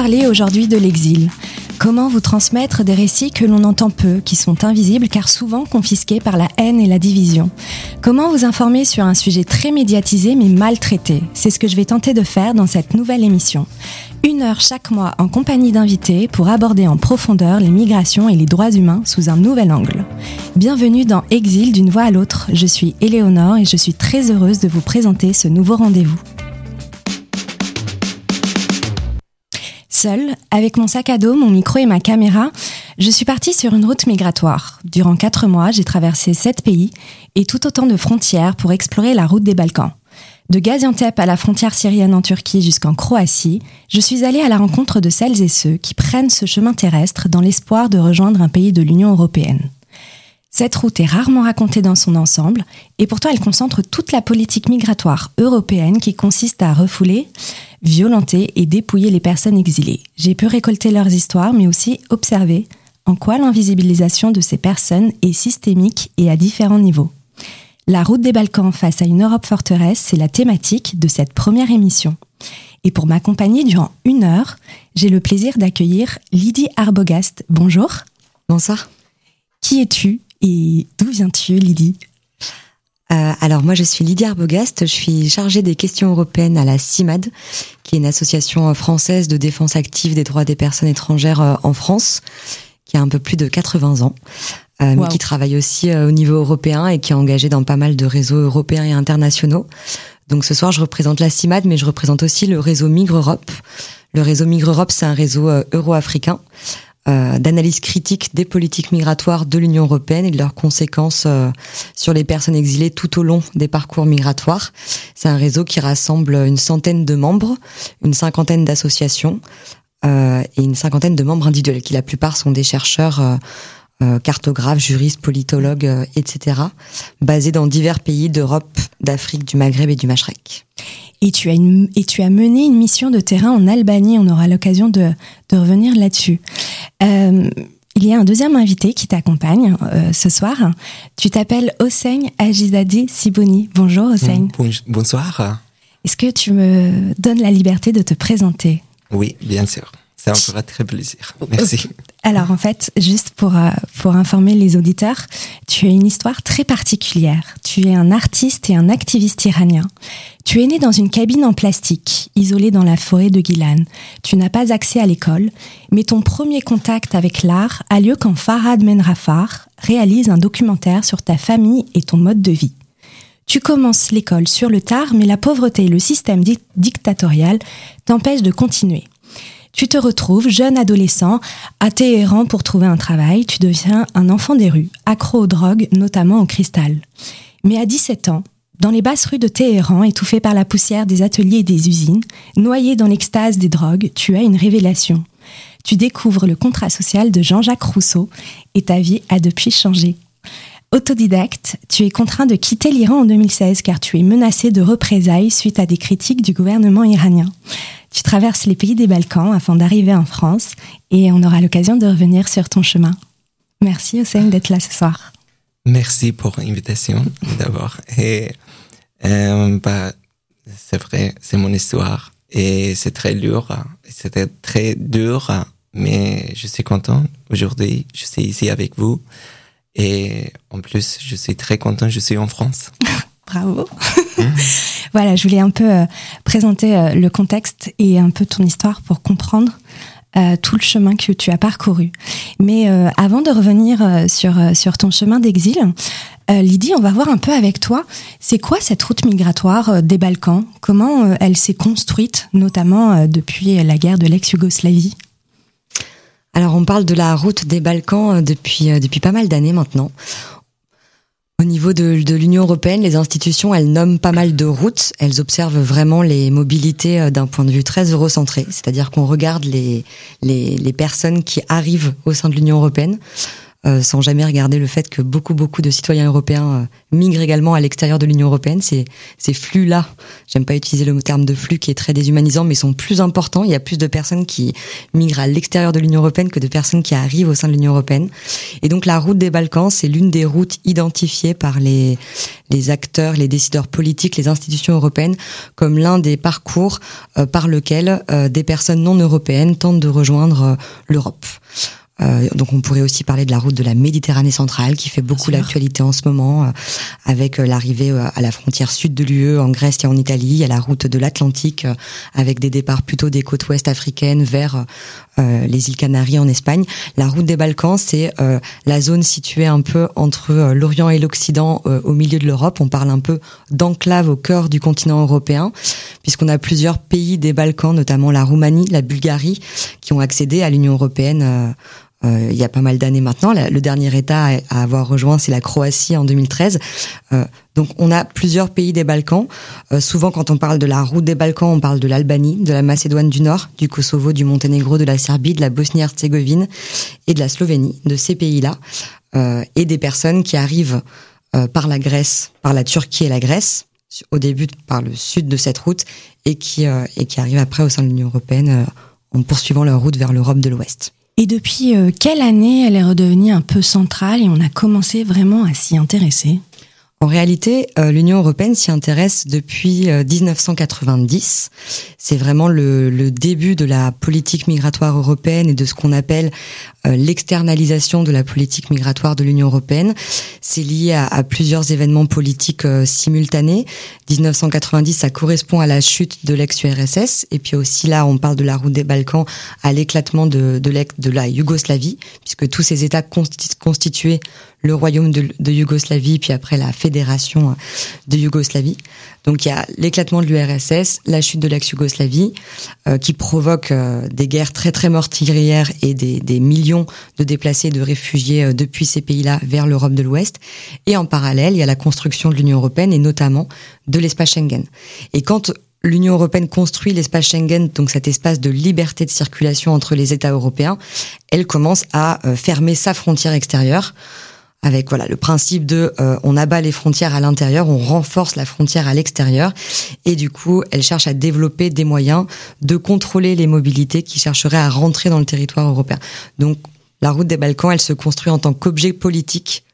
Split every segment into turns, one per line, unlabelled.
Parler aujourd'hui de l'exil Comment vous transmettre des récits que l'on entend peu, qui sont invisibles car souvent confisqués par la haine et la division? Comment vous informer sur un sujet très médiatisé mais mal traité C'est ce que je vais tenter de faire dans cette nouvelle émission. Une heure chaque mois en compagnie d'invités pour aborder en profondeur les migrations et les droits humains sous un nouvel angle. Bienvenue dans Exil d'une voix à l'autre. Je suis Éléonore et je suis très heureuse de vous présenter ce nouveau rendez-vous. Seule, avec mon sac à dos, mon micro et ma caméra, je suis partie sur une route migratoire. Durant quatre mois, j'ai traversé sept pays et tout autant de frontières pour explorer la route des Balkans. De Gaziantep à la frontière syrienne en Turquie jusqu'en Croatie, je suis allée à la rencontre de celles et ceux qui prennent ce chemin terrestre dans l'espoir de rejoindre un pays de l'Union européenne. Cette route est rarement racontée dans son ensemble, et pourtant elle concentre toute la politique migratoire européenne qui consiste à refouler, violenter et dépouiller les personnes exilées. J'ai pu récolter leurs histoires, mais aussi observer en quoi l'invisibilisation de ces personnes est systémique et à différents niveaux. La route des Balkans face à une Europe forteresse, c'est la thématique de cette première émission. Et pour m'accompagner durant une heure, j'ai le plaisir d'accueillir Lydie Arbogast. Bonjour.
Bonsoir.
Qui es-tu et d'où viens-tu, Lydie?
Euh, alors moi je suis Lydie Arbogast, je suis chargée des questions européennes à la CIMAD, qui est une association française de défense active des droits des personnes étrangères euh, en France, qui a un peu plus de 80 ans, euh, mais qui travaille aussi au niveau européen et qui est engagée dans pas mal de réseaux européens et internationaux. Donc ce soir je représente la CIMAD, mais je représente aussi le réseau Migre Europe. Le réseau Migre Europe, c'est un réseau euro-africain euh, d'analyse critique des politiques migratoires de l'Union européenne et de leurs conséquences euh, sur les personnes exilées tout au long des parcours migratoires. C'est un réseau qui rassemble une centaine de membres, une cinquantaine d'associations euh, et une cinquantaine de membres individuels, qui la plupart sont des chercheurs cartographes, juristes, politologues, etc., basés dans divers pays d'Europe, d'Afrique, du Maghreb et du Machrek.
Et tu, as et tu as mené une mission de terrain en Albanie. On aura l'occasion de, de, revenir là-dessus. Euh, il y a un deuxième invité qui t'accompagne euh, ce soir. Tu t'appelles Hossein Ajizadeh Siboni. Bonjour Hossein.
bonsoir.
Est-ce que tu me donnes la liberté de te présenter?
Oui, bien sûr. Ça me fera très plaisir. Merci.
Alors en fait, juste pour, euh, pour informer les auditeurs, tu as une histoire très particulière. Tu es un artiste et un activiste iranien. Tu es né dans une cabine en plastique, isolée dans la forêt de Gilan. Tu n'as pas accès à l'école, mais ton premier contact avec l'art a lieu quand Farhad Menrafar réalise un documentaire sur ta famille et ton mode de vie. Tu commences l'école sur le tard, mais la pauvreté et le système dictatorial t'empêchent de continuer. Tu te retrouves, jeune adolescent, à Téhéran pour trouver un travail, tu deviens un enfant des rues, accro aux drogues, notamment au cristal. Mais à 17 ans, dans les basses rues de Téhéran, étouffé par la poussière des ateliers et des usines, noyé dans l'extase des drogues, tu as une révélation. Tu découvres le contrat social de Jean-Jacques Rousseau et ta vie a depuis changé. Autodidacte, tu es contraint de quitter l'Iran en 2016 car tu es menacé de représailles suite à des critiques du gouvernement iranien. Tu traverses les pays des Balkans afin d'arriver en France et on aura l'occasion de revenir sur ton chemin. Merci Hossein d'être là ce soir.
Merci pour l'invitation d'abord. Et euh, bah, c'est vrai, c'est mon histoire et c'est très dur. C'était très dur, mais je suis content aujourd'hui. Je suis ici avec vous et en plus, je suis très content. Je suis en France.
Bravo. Mmh. voilà, je voulais un peu euh, présenter euh, le contexte et un peu ton histoire pour comprendre euh, tout le chemin que tu as parcouru. Mais avant de revenir sur, sur ton chemin d'exil, Lydie, on va voir un peu avec toi, c'est quoi cette route migratoire des Balkans? Comment elle s'est construite, notamment depuis la guerre de l'ex-Yougoslavie?
Alors on parle de la route des Balkans depuis depuis pas mal d'années maintenant. Au niveau de, de l'Union européenne, les institutions, elles nomment pas mal de routes. Elles observent vraiment les mobilités euh, d'un point de vue très eurocentré, c'est-à-dire qu'on regarde les, les, les, personnes qui arrivent au sein de l'Union européenne. Euh, sans jamais regarder le fait que beaucoup beaucoup de citoyens européens euh, migrent également à l'extérieur de l'Union européenne. Ces, ces flux-là, j'aime pas utiliser le terme de flux qui est très déshumanisant, mais sont plus importants. Il y a plus de personnes qui migrent à l'extérieur de l'Union européenne que de personnes qui arrivent au sein de l'Union européenne. Et donc la route des Balkans, c'est l'une des routes identifiées par les, les acteurs, les décideurs politiques, les institutions européennes comme l'un des parcours euh, par lequel des personnes non européennes tentent de rejoindre l'Europe. Euh, donc on pourrait aussi parler de la route de la Méditerranée centrale qui fait beaucoup l'actualité en ce moment euh, avec euh, l'arrivée à la frontière sud de l'UE en Grèce et en Italie, il y a la route de l'Atlantique avec des départs plutôt des côtes ouest africaines vers les îles Canaries en Espagne. La route des Balkans, c'est la zone située un peu entre l'Orient et l'Occident au milieu de l'Europe. On parle un peu d'enclave au cœur du continent européen puisqu'on a plusieurs pays des Balkans, notamment la Roumanie, la Bulgarie, qui ont accédé à l'Union européenne euh, il y a pas mal d'années maintenant. Le dernier État à avoir rejoint, c'est la Croatie en 2013. Euh, donc on a plusieurs pays des Balkans. Euh, souvent quand on parle de la route des Balkans, on parle de l'Albanie, de la Macédoine du Nord, du Kosovo, du Monténégro, de la Serbie, de la Bosnie-Herzégovine et de la Slovénie, de ces pays-là. et des personnes qui arrivent par la Grèce, par la Turquie et la Grèce, au début par le sud de cette route, et qui, et qui arrivent après au sein de l'Union européenne en poursuivant leur route vers l'Europe de l'Ouest.
Et depuis euh, quelle année elle est redevenue un peu centrale et on a commencé vraiment à s'y intéresser?
En réalité, euh, l'Union européenne s'y intéresse depuis 1990. Euh, C'est vraiment le, le, début de la politique migratoire européenne et de ce qu'on appelle euh, l'externalisation de la politique migratoire de l'Union européenne. C'est lié à, à, plusieurs événements politiques simultanés. 1990, ça correspond à la chute de l'ex-URSS. Et puis aussi là, on parle de la route des Balkans, à l'éclatement de, de, de la Yougoslavie, puisque tous ces États constituaient le royaume de, de, Yougoslavie, puis après la fédération de Yougoslavie. Donc il y a l'éclatement de l'URSS, la chute de l'ex-Yougoslavie, euh, qui provoque euh, des guerres très très meurtrières et des, des millions de déplacés, de réfugiés euh, depuis ces pays-là vers l'Europe de l'Ouest. Et en parallèle, il y a la construction de l'Union européenne et notamment de l'espace Schengen. Et quand l'Union européenne construit l'espace Schengen, donc cet espace de liberté de circulation entre les États européens, elle commence à fermer sa frontière extérieure avec voilà le principe de euh, on abat les frontières à l'intérieur, on renforce la frontière à l'extérieur, et du coup elle cherche à développer des moyens de contrôler les mobilités qui chercheraient à rentrer dans le territoire européen. Donc la route des Balkans, elle se construit en tant qu'objet politique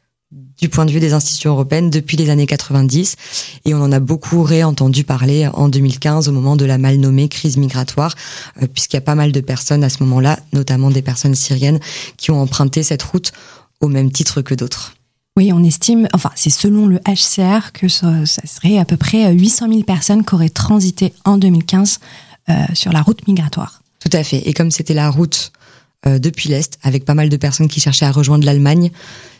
du point de vue des institutions européennes depuis les années 90 et on en a beaucoup réentendu parler en 2015 au moment de la mal nommée crise migratoire euh, puisqu'il y a pas mal de personnes à ce moment-là, notamment des personnes syriennes qui ont emprunté cette route au même titre que d'autres.
Oui, on estime, enfin c'est selon le HCR que ça, serait à peu près 800 000 personnes qui auraient transité en 2015 euh, sur la route migratoire.
Tout à fait. Et comme c'était la route euh, depuis l'Est, avec pas mal de personnes qui cherchaient à rejoindre l'Allemagne,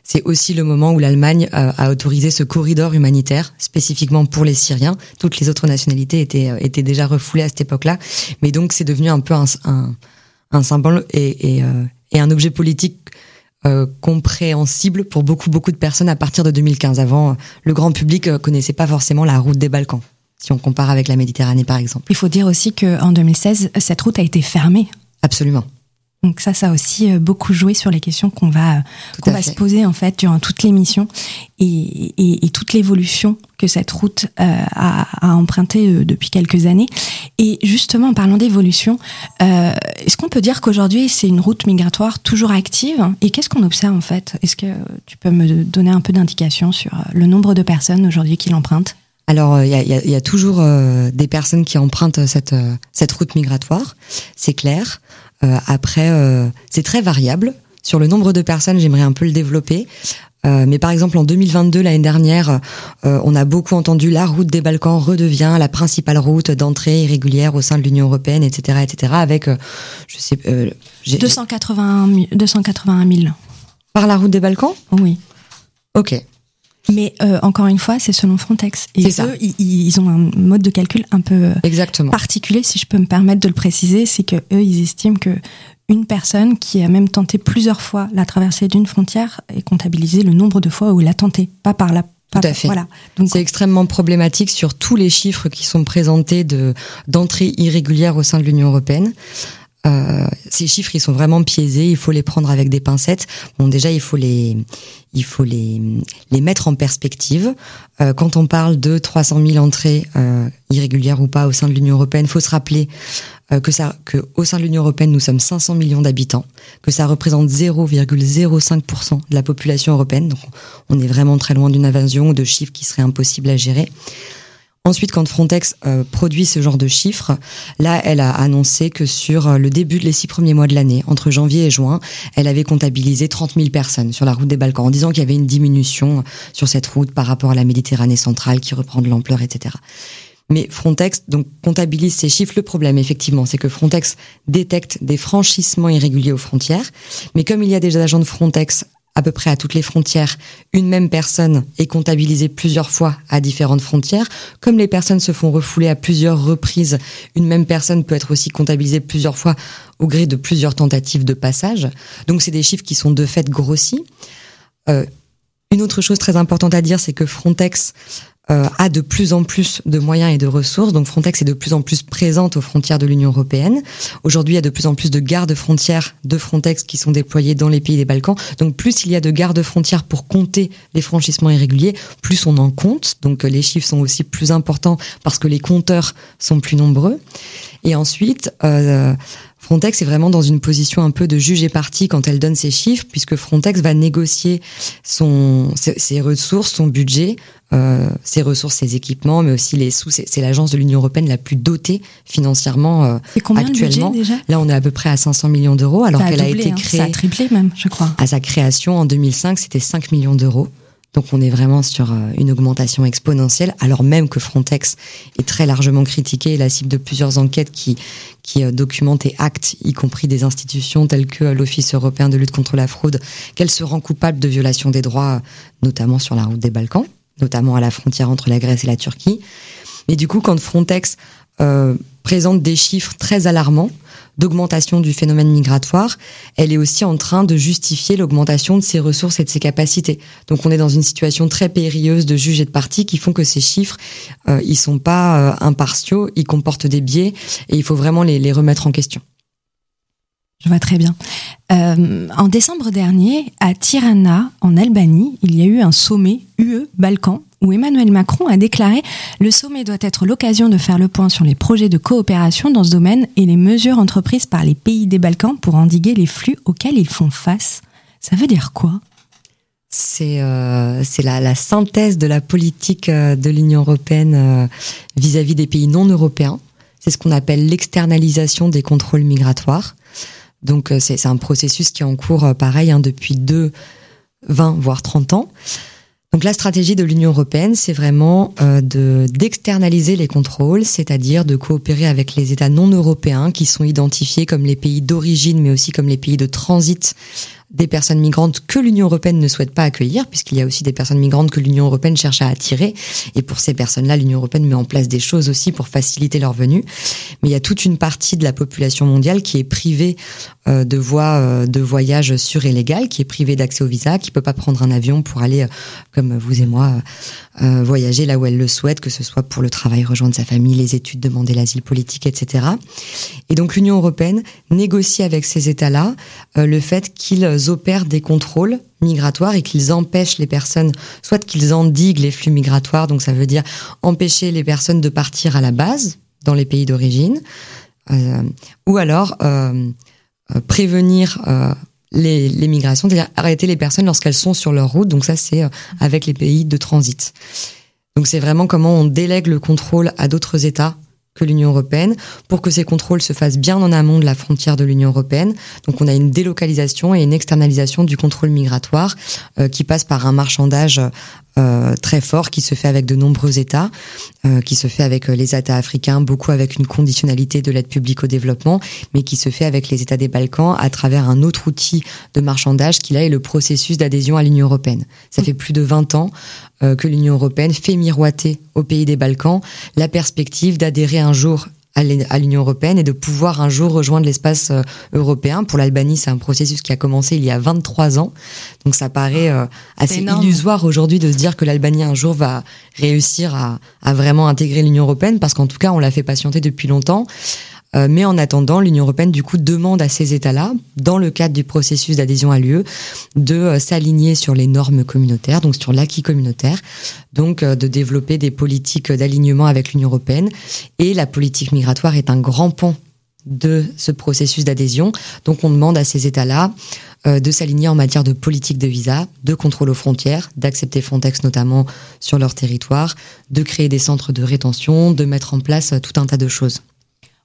c'est aussi le moment où l'Allemagne euh, a autorisé ce corridor humanitaire spécifiquement pour les Syriens. Toutes les autres nationalités étaient, étaient déjà refoulées à cette époque-là. Mais donc c'est devenu un peu un, un, symbole et, et, et un objet politique euh, compréhensible pour beaucoup beaucoup de personnes à partir de 2015. Avant, le grand public euh, connaissait pas forcément la route des Balkans, si on compare avec la Méditerranée par exemple.
Il faut dire aussi qu'en 2016, cette route a été fermée.
Absolument.
Donc ça, ça a aussi euh, beaucoup joué sur les questions qu'on va, qu'on va se poser en fait durant toute l'émission et, et, et, toute l'évolution que cette route euh, a, a emprunté euh, depuis quelques années. Et justement, en parlant d'évolution, euh, est-ce qu'on peut dire qu'aujourd'hui c'est une route migratoire toujours active Et qu'est-ce qu'on observe en fait? Est-ce que tu peux me donner un peu d'indication sur le nombre de personnes aujourd'hui qui l'empruntent?
Alors, il y a, y a, toujours des personnes qui empruntent cette, cette route migratoire, c'est clair. Euh, après, euh, c'est très variable. Sur le nombre de personnes, j'aimerais un peu le développer. Euh, mais par exemple, en 2022, l'année dernière, on a beaucoup entendu la route des Balkans redevient la principale route d'entrée irrégulière au sein de l'Union européenne, etc., etc. Avec, je sais,
281 281 000.
Par la route des Balkans?
Oui.
Ok.
Mais euh, encore une fois, c'est selon Frontex.
Et eux,
Ils, ils, ont un mode de calcul un peu euh,
Exactement.
particulier, si je peux me permettre de le préciser. C'est que eux, ils estiment que une personne qui a même tenté plusieurs fois la traversée d'une frontière est comptabilisée le nombre de fois où il a tenté, pas par la
tout à fait.
Voilà.
Donc c'est extrêmement problématique sur tous les chiffres qui sont présentés de d'entrée irrégulière au sein de l'Union européenne. Euh, ces chiffres, ils sont vraiment piégés. Il faut les prendre avec des pincettes. Bon, déjà, il faut les, il faut les, les mettre en perspective. Euh, quand on parle de 300 000 entrées euh, irrégulières ou pas au sein de l'Union européenne, faut se rappeler euh, que ça, que au sein de l'Union européenne, nous sommes 500 millions d'habitants, que ça représente 0,05% de la population européenne. Donc, on est vraiment très loin d'une invasion ou de chiffres qui seraient impossibles à gérer. Ensuite, quand Frontex euh, produit ce genre de chiffres, là, elle a annoncé que sur euh, le début de les six premiers mois de l'année, entre janvier et juin, elle avait comptabilisé 30 000 personnes sur la route des Balkans, en disant qu'il y avait une diminution sur cette route par rapport à la Méditerranée centrale qui reprend de l'ampleur, etc. Mais Frontex donc comptabilise ces chiffres. Le problème, effectivement, c'est que Frontex détecte des franchissements irréguliers aux frontières. Mais comme il y a des agents de Frontex à peu près à toutes les frontières, une même personne est comptabilisée plusieurs fois à différentes frontières. Comme les personnes se font refouler à plusieurs reprises, une même personne peut être aussi comptabilisée plusieurs fois au gré de plusieurs tentatives de passage. Donc c'est des chiffres qui sont de fait grossis. Euh, une autre chose très importante à dire, c'est que Frontex a de plus en plus de moyens et de ressources. Donc Frontex est de plus en plus présente aux frontières de l'Union européenne. Aujourd'hui, il y a de plus en plus de gardes frontières de Frontex qui sont déployés dans les pays des Balkans. Donc plus il y a de gardes frontières pour compter les franchissements irréguliers, plus on en compte. Donc les chiffres sont aussi plus importants parce que les compteurs sont plus nombreux. Et ensuite, euh, Frontex est vraiment dans une position un peu de juge et partie quand elle donne ses chiffres, puisque Frontex va négocier son, ses, ressources, son budget, euh, ses ressources, ses équipements, mais aussi les sous. C'est l'agence de l'Union européenne la plus dotée financièrement euh, actuellement.
déjà
Là, on est à peu près à 500 millions d'euros, alors qu'elle a, été
hein.
créée.
Ça a triplé même, je crois.
À sa création en 2005, c'était 5 millions d'euros. Donc on est vraiment sur euh, une augmentation exponentielle, alors même que Frontex est très largement critiqué et la cible de plusieurs enquêtes qui, qui euh, documentent et actent, y compris des institutions telles que euh, l'Office européen de lutte contre la fraude, qu'elle se rend coupable de violation des droits, notamment sur la route des Balkans, notamment à la frontière entre la Grèce et la Turquie. Mais du coup, quand Frontex euh, présente des chiffres très alarmants, d'augmentation du phénomène migratoire, elle est aussi en train de justifier l'augmentation de ses ressources et de ses capacités. Donc on est dans une situation très périlleuse de juges et de partis qui font que ces chiffres, euh, ils sont pas euh, impartiaux, ils comportent des biais et il faut vraiment les, remettre en question.
Je vois très bien. Euh, en décembre dernier, à Tirana, en Albanie, il y a eu un sommet UE-Balkan où Emmanuel Macron a déclaré Le sommet doit être l'occasion de faire le point sur les projets de coopération dans ce domaine et les mesures entreprises par les pays des Balkans pour endiguer les flux auxquels ils font face. Ça veut dire quoi?
C'est euh, la, synthèse de la politique euh, de l'Union européenne euh, vis-à-vis des pays non européens. C'est ce qu'on appelle l'externalisation des contrôles migratoires. Donc c'est un processus qui est en cours, pareil, hein, depuis deux, 20, voire 30 ans. Donc la stratégie de l'Union européenne, c'est vraiment euh, de d'externaliser les contrôles, c'est-à-dire de coopérer avec les États non européens qui sont identifiés comme les pays d'origine, mais aussi comme les pays de transit des personnes migrantes que l'Union européenne ne souhaite pas accueillir, puisqu'il y a aussi des personnes migrantes que l'Union européenne cherche à attirer. Et pour ces personnes-là, l'Union européenne met en place des choses aussi pour faciliter leur venue. Mais il y a toute une partie de la population mondiale qui est privée euh, de voies euh, de voyage sûres et légales, qui est privée d'accès au visa, qui peut pas prendre un avion pour aller, euh, comme vous et moi, voyager là où elle le souhaite, que ce soit pour le travail, rejoindre sa famille, les études, demander l'asile politique, etc. Et donc l'Union européenne négocie avec ces États-là le fait qu'ils opèrent des contrôles migratoires et qu'ils empêchent les personnes, soit qu'ils endiguent les flux migratoires, donc ça veut dire empêcher les personnes de partir à la base dans les pays d'origine, euh, ou alors euh, euh prévenir euh, les, migrations, c'est-à-dire arrêter les personnes lorsqu'elles sont sur leur route. Donc ça, c'est euh, avec les pays de transit. Donc c'est vraiment comment on délègue le contrôle à d'autres États que l'Union européenne pour que ces contrôles se fassent bien en amont de la frontière de l'Union européenne. Donc on a une délocalisation et une externalisation du contrôle migratoire euh, qui passe par un marchandage euh, très fort qui se fait avec de nombreux États, euh, qui se fait avec les États africains, beaucoup avec une conditionnalité de l'aide publique au développement, mais qui se fait avec les États des Balkans à travers un autre outil de marchandage qui là est le processus d'adhésion à l'Union européenne. Ça fait plus de 20 ans euh, que l'Union européenne fait miroiter aux pays des Balkans la perspective d'adhérer un jour à l'Union européenne et de pouvoir un jour rejoindre l'espace euh, européen. Pour l'Albanie, c'est un processus qui a commencé il y a 23 ans. Donc ça paraît euh, assez illusoire aujourd'hui de se dire que l'Albanie un jour va réussir à, à vraiment intégrer l'Union européenne parce qu'en tout cas, on l'a fait patienter depuis longtemps. Euh, mais en attendant, l'Union européenne du coup demande à ces États-là, dans le cadre du processus d'adhésion à l'UE, de euh, s'aligner sur les normes communautaires, donc sur l'acquis communautaire, donc euh, de développer des politiques d'alignement avec l'Union européenne. Et la politique migratoire est un grand pont de ce processus d'adhésion. Donc on demande à ces États-là de s'aligner en matière de politique de visa, de contrôle aux frontières, d'accepter Frontex notamment sur leur territoire, de créer des centres de rétention, de mettre en place tout un tas de choses.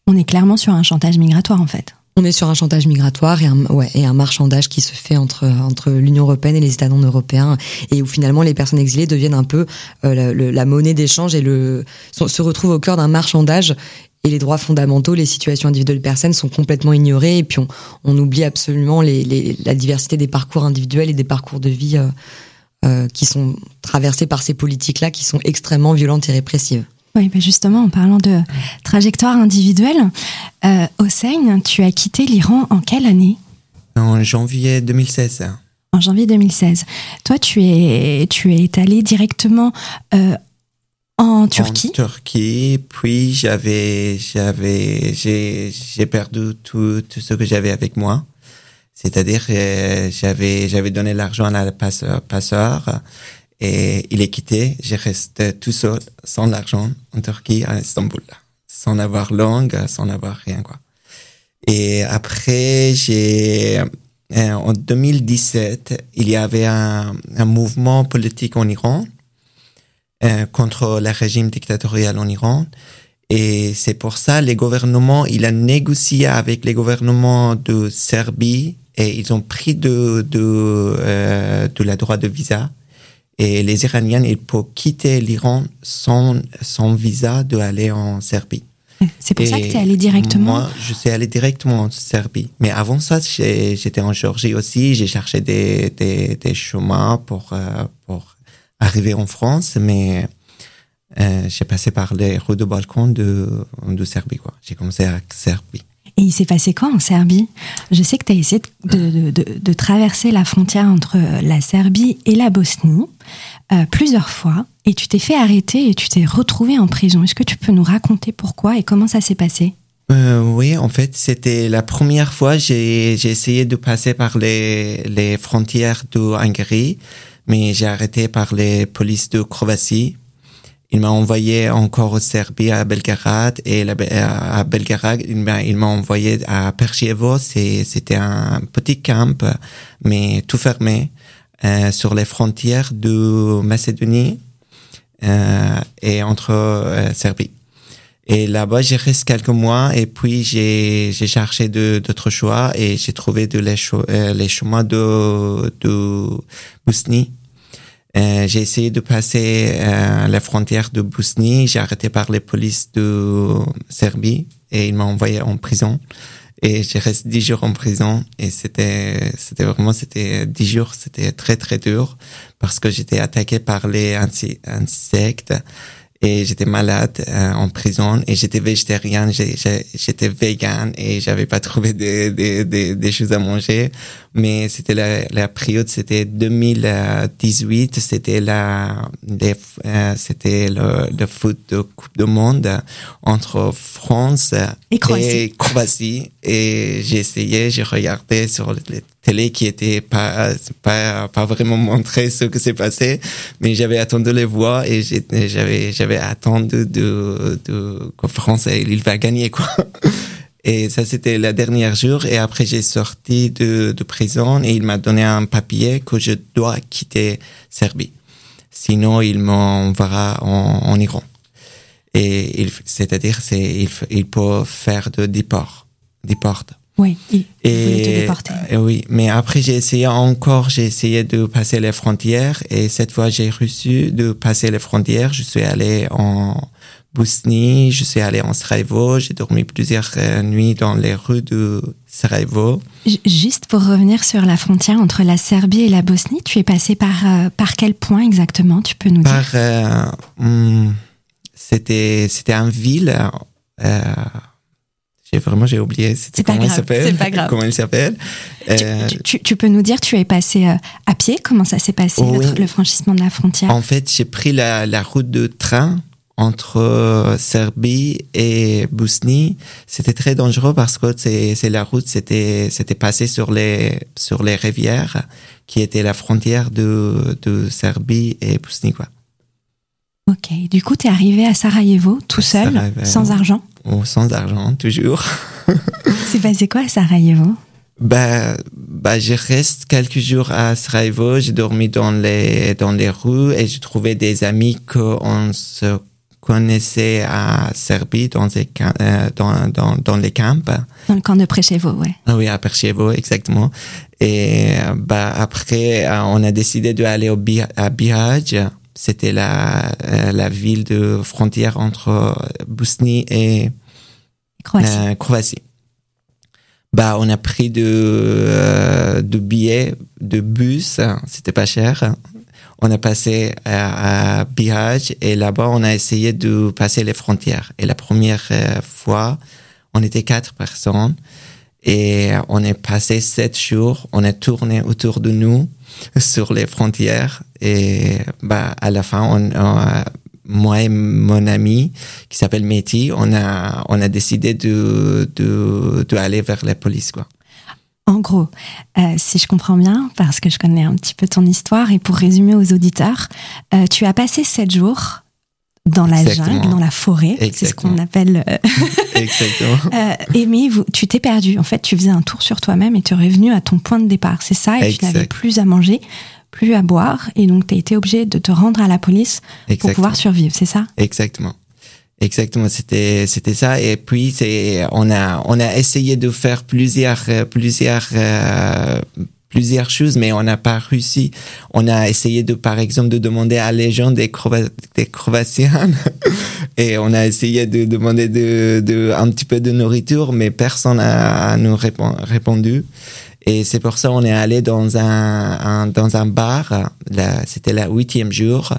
On est clairement sur un chantage migratoire en fait.
On est sur un chantage migratoire et un, ouais, et un marchandage qui se fait entre, entre l'Union européenne et les États non européens, et où finalement les personnes exilées deviennent un peu euh, la, monnaie d'échange et le, se retrouvent au cœur d'un marchandage. Et les droits fondamentaux, les situations individuelles de personnes sont complètement ignorées, et puis on, on oublie absolument les, les, la diversité des parcours individuels et des parcours de vie euh, euh, qui sont traversés par ces politiques-là, qui sont extrêmement violentes et répressives.
Oui, ben justement, en parlant de trajectoire individuelle, euh, Hossein, tu as quitté l'Iran en quelle année?
En janvier 2016.
En janvier 2016. Toi, tu es, tu es allé directement euh, en Turquie?
En Turquie, puis j'avais, j'avais, j'ai, j'ai perdu tout, tout ce que j'avais avec moi. C'est-à-dire, euh, j'avais, j'avais donné l'argent à la passeur, passeur et il est quitté. J'ai resté tout seul, sans l'argent, en Turquie, à Istanbul, sans avoir langue, sans avoir rien, quoi. Et après, j'ai, euh, en 2017, il y avait un, un mouvement politique en Iran euh, contre le régime dictatorial en Iran. Et c'est pour ça les gouvernements, il a négocié avec les gouvernements de Serbie et ils ont pris de de, euh, de la droit de visa et les Iraniens, ils peuvent quitter l'Iran sans, sans visa de aller en Serbie.
C'est pour ça que tu es allé directement
Moi, je suis allé directement en Serbie. Mais avant ça, j'étais en Géorgie aussi. J'ai cherché des, des, des, chemins pour, euh, pour arriver en France. Mais euh, j'ai passé par les rues de Balkan de, de Serbie. J'ai commencé à Serbie.
Et il s'est passé quoi en Serbie? Je sais que tu as essayé de, traverser la frontière entre la Serbie et la Bosnie euh, plusieurs fois et tu t'es fait arrêter et tu t'es retrouvé en prison. Est-ce que tu peux nous raconter pourquoi et comment ça s'est passé?
Euh, oui, en fait, c'était la première fois j'ai j'ai essayé de passer par les les frontières de Hongrie, mais j'ai arrêté par les polices de Croatie il m'a envoyé encore au Serbie à Belgrade et à Belgrade il m'a envoyé à Perchievo c'est c'était un petit camp mais tout fermé euh, sur les frontières de Macédonie euh, et entre euh, Serbie. Et là-bas j'ai resté quelques mois et puis j'ai j'ai cherché d'autres choix et j'ai trouvé de les, euh, les chemins de de Bosnie euh, j'ai essayé de passer euh, la frontière de Bosnie. J'ai arrêté par les polices de Serbie et ils m'ont envoyé en prison. Et j'ai resté dix jours en prison et c'était, c'était vraiment, c'était dix jours, c'était très très dur parce que j'étais attaqué par les insectes et j'étais malade euh, en prison et j'étais végétarien, j'étais vegan et j'avais pas trouvé des, des, des, des, choses à manger. Mais c'était la, la période, c'était 2018, c'était la, euh, c'était le, le foot de Coupe du Monde entre France
et
Croatie. Et, j'ai essayé, j'ai regardé sur les télé qui était pas pas pas vraiment montré ce que s'est passé mais j'avais attendu les voix et j'avais j'avais attendu de de que France il va gagner quoi. Et ça c'était le dernier jour et après j'ai sorti de de prison et il m'a donné un papier que je dois quitter Serbie. Sinon il m'enverra en, en Iran. Et c'est-à-dire c'est il, il peut faire de déport déport
oui, il et, te déporter.
Euh, oui, mais après j'ai essayé encore, j'ai essayé de passer les frontières et cette fois j'ai reçu de passer les frontières. Je suis allé en Bosnie, je suis allé en Sarajevo, j'ai dormi plusieurs euh, nuits dans les rues de Sarajevo.
Juste pour revenir sur la frontière entre la Serbie et la Bosnie, tu es passé par euh, par quel point exactement Tu peux nous
par,
dire?
hmm, C'était c'était une ville. Euh, vraiment j'ai oublié. Comment il s'appelle? comment il s'appelle?
Euh, tu, tu, peux nous dire tu es passé euh, à pied? Comment ça s'est passé le, franchissement de la frontière?
En fait j'ai pris la, la route de train entre Serbie et Bosnie, c'était très dangereux parce que c'est la route c'était c'était passé sur les sur les rivières qui étaient la frontière de de Serbie et Bosnie quoi.
Ok, du coup tu es arrivé à Sarajevo tout seul, sans argent.
Oh, sans argent toujours.
c'est passé quoi à Sarajevo?
Bah, bah, je reste quelques jours à Sarajevo. J'ai dormi dans les dans les rues et j'ai trouvé des amis qu'on se connaissait à Serbie dans, les, euh, dans, dans, dans, les camps.
Dans le camp de Preševo, ouais.
Ah oui, à Preševo, exactement. Et bah après, euh, on a décidé d'aller au à Bihać. C'était la euh, la ville de frontière entre Bosnie et
Croatie.
Croatie. Bah on a pris de euh, de billets de bus c'était pas cher. On a passé à, à Bihać et là-bas on a essayé de passer les frontières. Et la première euh, fois on était quatre personnes et on est passé sept jours. On a tourné autour de nous sur les frontières et bah à la fin on, moi et mon ami qui s'appelle Meti, on a on a décidé de, de aller vers la police quoi.
En gros, euh, si je comprends bien, parce que je connais un petit peu ton histoire, et pour résumer aux auditeurs, euh, tu as passé sept jours dans la jungle, dans la forêt, c'est ce qu'on appelle. Euh,
Exactement.
euh, vous, tu t'es perdu. En fait, tu faisais un tour sur toi-même et tu es revenu à ton point de départ. C'est ça, et tu n'avais plus à manger plus à boire et donc tu as été obligé de te rendre à la police pour pouvoir survivre, c'est ça?
Exactement. Exactement, c'était c'était ça et puis c'est on a on a essayé de faire plusieurs plusieurs euh, plusieurs choses mais on n'a pas réussi. On a essayé de par exemple de demander à les gens des des Croatiens et on a essayé de demander de, de un petit peu de nourriture mais personne n'a nous répondu. Et c'est pour ça on est allé dans un, un dans un bar. C'était le huitième jour.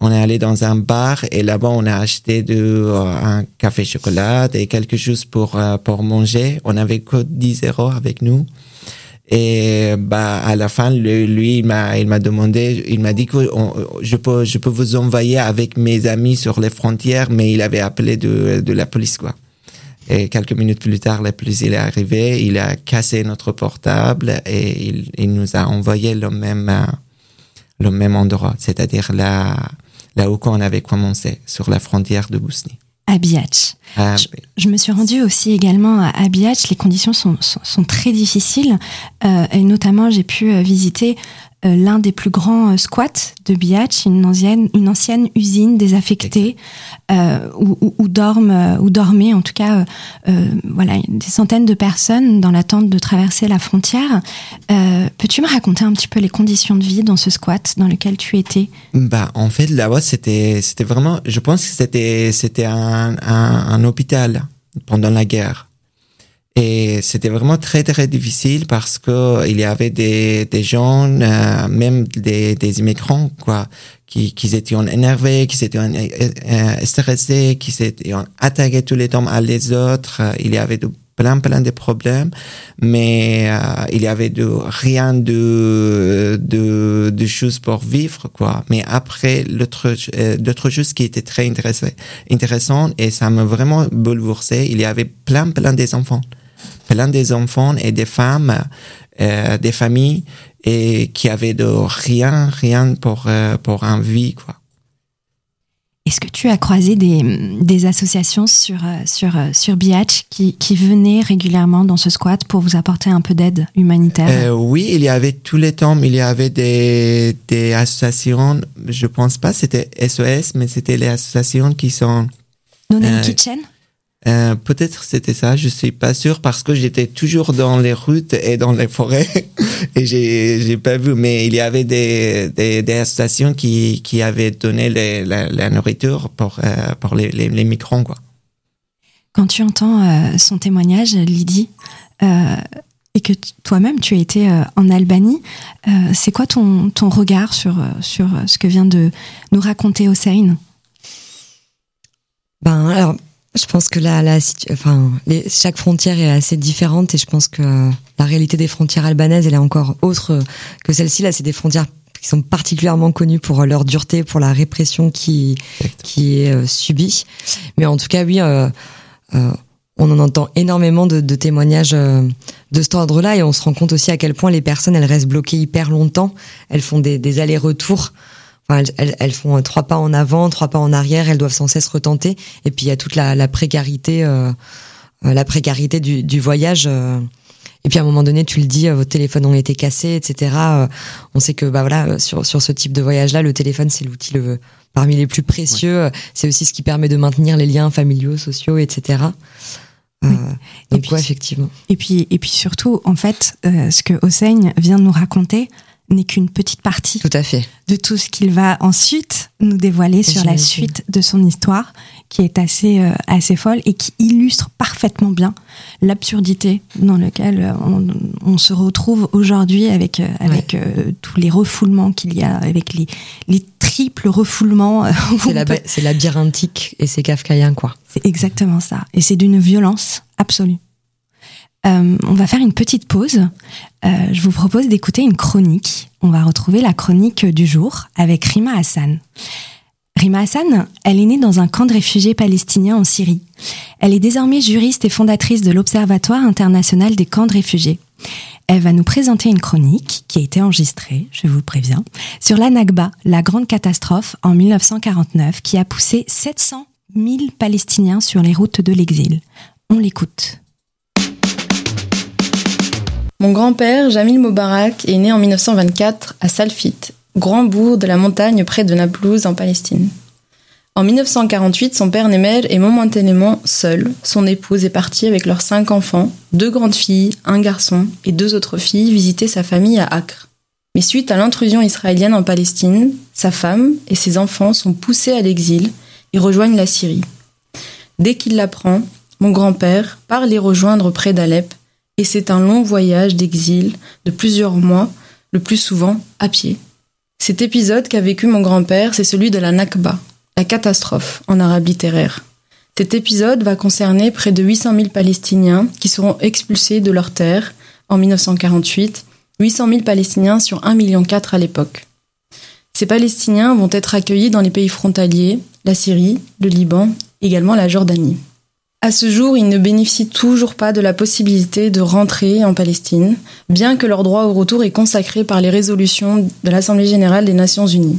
On est allé dans un bar et là-bas on a acheté de euh, un café chocolat et quelque chose pour euh, pour manger. On avait que 10 euros avec nous. Et bah à la fin, lui, il m'a il m'a demandé, il m'a dit que je peux je peux vous envoyer avec mes amis sur les frontières, mais il avait appelé de de la police quoi. Et quelques minutes plus tard, la police est arrivé, il a cassé notre portable et il, il nous a envoyé le même, le même endroit, c'est-à-dire là, là où on avait commencé, sur la frontière de Bosnie.
À. Ah, je, je, me suis rendue aussi également à Biach. Les conditions sont, sont, sont très difficiles euh, et notamment j'ai pu euh, visiter l'un des plus grands euh, squats de Biach, une ancienne, une ancienne usine désaffectée euh, où, où, où, dorment, euh, où dormaient en tout cas euh, voilà, des centaines de personnes dans l'attente de traverser la frontière. Peux-tu me raconter un petit peu les conditions de vie dans ce squat dans lequel tu étais?
Bah en fait là-bas c'était c'était vraiment, je pense que c'était c'était un, un, un hôpital pendant la guerre. Et c'était vraiment très très difficile parce que il y avait des, des gens, euh, même des, des immigrants, quoi, qui, qui étaient énervés, qui étaient euh, stressés, qui s'étaient attaqués tous les temps à les autres. Il y avait plein plein de problèmes, mais euh, il y avait de rien de, de de choses pour vivre quoi. Mais après l'autre euh, l'autre chose qui était très intéressant intéressant et ça m'a vraiment bouleversé, il y avait plein plein des enfants plein des enfants et des femmes, euh, des familles et qui avaient de rien, rien pour euh, pour un vie quoi.
Est-ce que tu as croisé des, des associations sur sur sur Biatch qui, qui venaient régulièrement dans ce squat pour vous apporter un peu d'aide humanitaire?
Euh, Oui, il y avait tous les temps, il y avait des des associations. Je pense pas c'était SOS, mais c'était les associations qui sont
Non euh, Kitchen
euh, peut-être c'était ça, je suis pas sûr parce que j'étais toujours dans les routes et dans les forêts et j'ai j'ai pas vu. Mais il y avait des des, des associations qui qui avaient donné les, la, la, nourriture pour euh, pour les, les, les migrants quoi.
Quand tu entends euh, son témoignage, Lydie, euh, et que toi-même tu as été euh, en Albanie, euh, c'est quoi ton ton regard sur sur ce que vient de nous raconter Hossein?
Ben alors je pense que la enfin, les, chaque frontière est assez différente et je pense que la réalité des frontières albanaises, elle est encore autre que celle-ci. Là, c'est des frontières qui sont particulièrement connus pour leur dureté, pour la répression qui qui est subie. Mais en tout cas, oui, on en entend énormément de, de témoignages de cet ordre-là et on se rend compte aussi à quel point les personnes elles restent bloquées hyper longtemps. Elles font des, des allers-retours elles, font euh, trois pas en avant, trois pas en arrière. Elles doivent sans cesse retenter. Et puis il y a toute la, précarité, euh, euh, la précarité du, voyage. et puis à un moment donné, tu le dis, vos téléphones ont été cassés, etc. on sait que bah voilà, sur sur ce type de voyage-là, le téléphone c'est l'outil le parmi les plus précieux. C'est aussi ce qui permet de maintenir les liens familiaux, sociaux, etc. donc puis, effectivement.
Et puis et puis surtout, en fait, ce que Hossein vient de nous raconter, n'est qu'une petite partie
tout à fait.
de tout ce qu'il va ensuite nous dévoiler sur la suite de son histoire, qui est assez, euh, assez folle et qui illustre parfaitement bien l'absurdité dans laquelle euh, on, se retrouve aujourd'hui avec, euh, avec tous les refoulements qu'il y a, avec les, les triples refoulements.
c'est labyrinthique et c'est kafkaïen, quoi.
C'est exactement ça. Et c'est d'une violence absolue. Euh, on va faire une petite pause. Euh, je vous propose d'écouter une chronique. On va retrouver la chronique du jour avec Rima Hassan. Rima Hassan, elle est née dans un camp de réfugiés palestiniens en Syrie. Elle est désormais juriste et fondatrice de l'Observatoire international des camps de réfugiés. Elle va nous présenter une chronique qui a été enregistrée, je vous préviens, sur la Nakba, la grande catastrophe en 1949 qui a poussé 700 000 Palestiniens sur les routes de l'exil. On l'écoute.
Mon grand-père, Jamil Moubarak, est né en 1924 à Salfit, grand bourg de la montagne près de Naplouse en Palestine. En 1948, son père Nemel est momentanément seul. Son épouse est partie avec leurs cinq enfants, deux grandes filles, un garçon et deux autres filles visiter sa famille à Acre. Mais suite à l'intrusion israélienne en Palestine, sa femme et ses enfants sont poussés à l'exil et rejoignent la Syrie. Dès qu'il l'apprend, mon grand-père part les rejoindre près d'Alep et c'est un long voyage d'exil de plusieurs mois, le plus souvent à pied. Cet épisode qu'a vécu mon grand-père, c'est celui de la Nakba, la catastrophe en arabe littéraire. Cet épisode va concerner près de 800 000 Palestiniens qui seront expulsés de leurs terres en 1948, 800 000 Palestiniens sur 1,4 million à l'époque. Ces Palestiniens vont être accueillis dans les pays frontaliers, la Syrie, le Liban, également la Jordanie. À ce jour, ils ne bénéficient toujours pas de la possibilité de rentrer en Palestine, bien que leur droit au retour est consacré par les résolutions de l'Assemblée générale des Nations unies.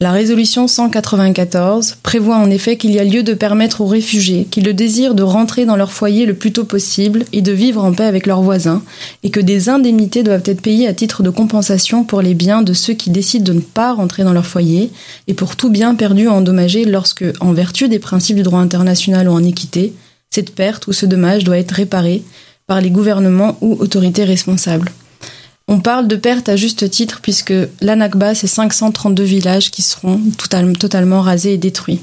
La résolution 194 prévoit en effet qu'il y a lieu de permettre aux réfugiés qui le désirent de rentrer dans leur foyer le plus tôt possible et de vivre en paix avec leurs voisins, et que des indemnités doivent être payées à titre de compensation pour les biens de ceux qui décident de ne pas rentrer dans leur foyer, et pour tout bien perdu ou endommagé lorsque, en vertu des principes du droit international ou en équité, cette perte ou ce dommage doit être réparé par les gouvernements ou autorités responsables. On parle de perte à juste titre puisque l'Anakba, c'est 532 villages qui seront totalement rasés et détruits.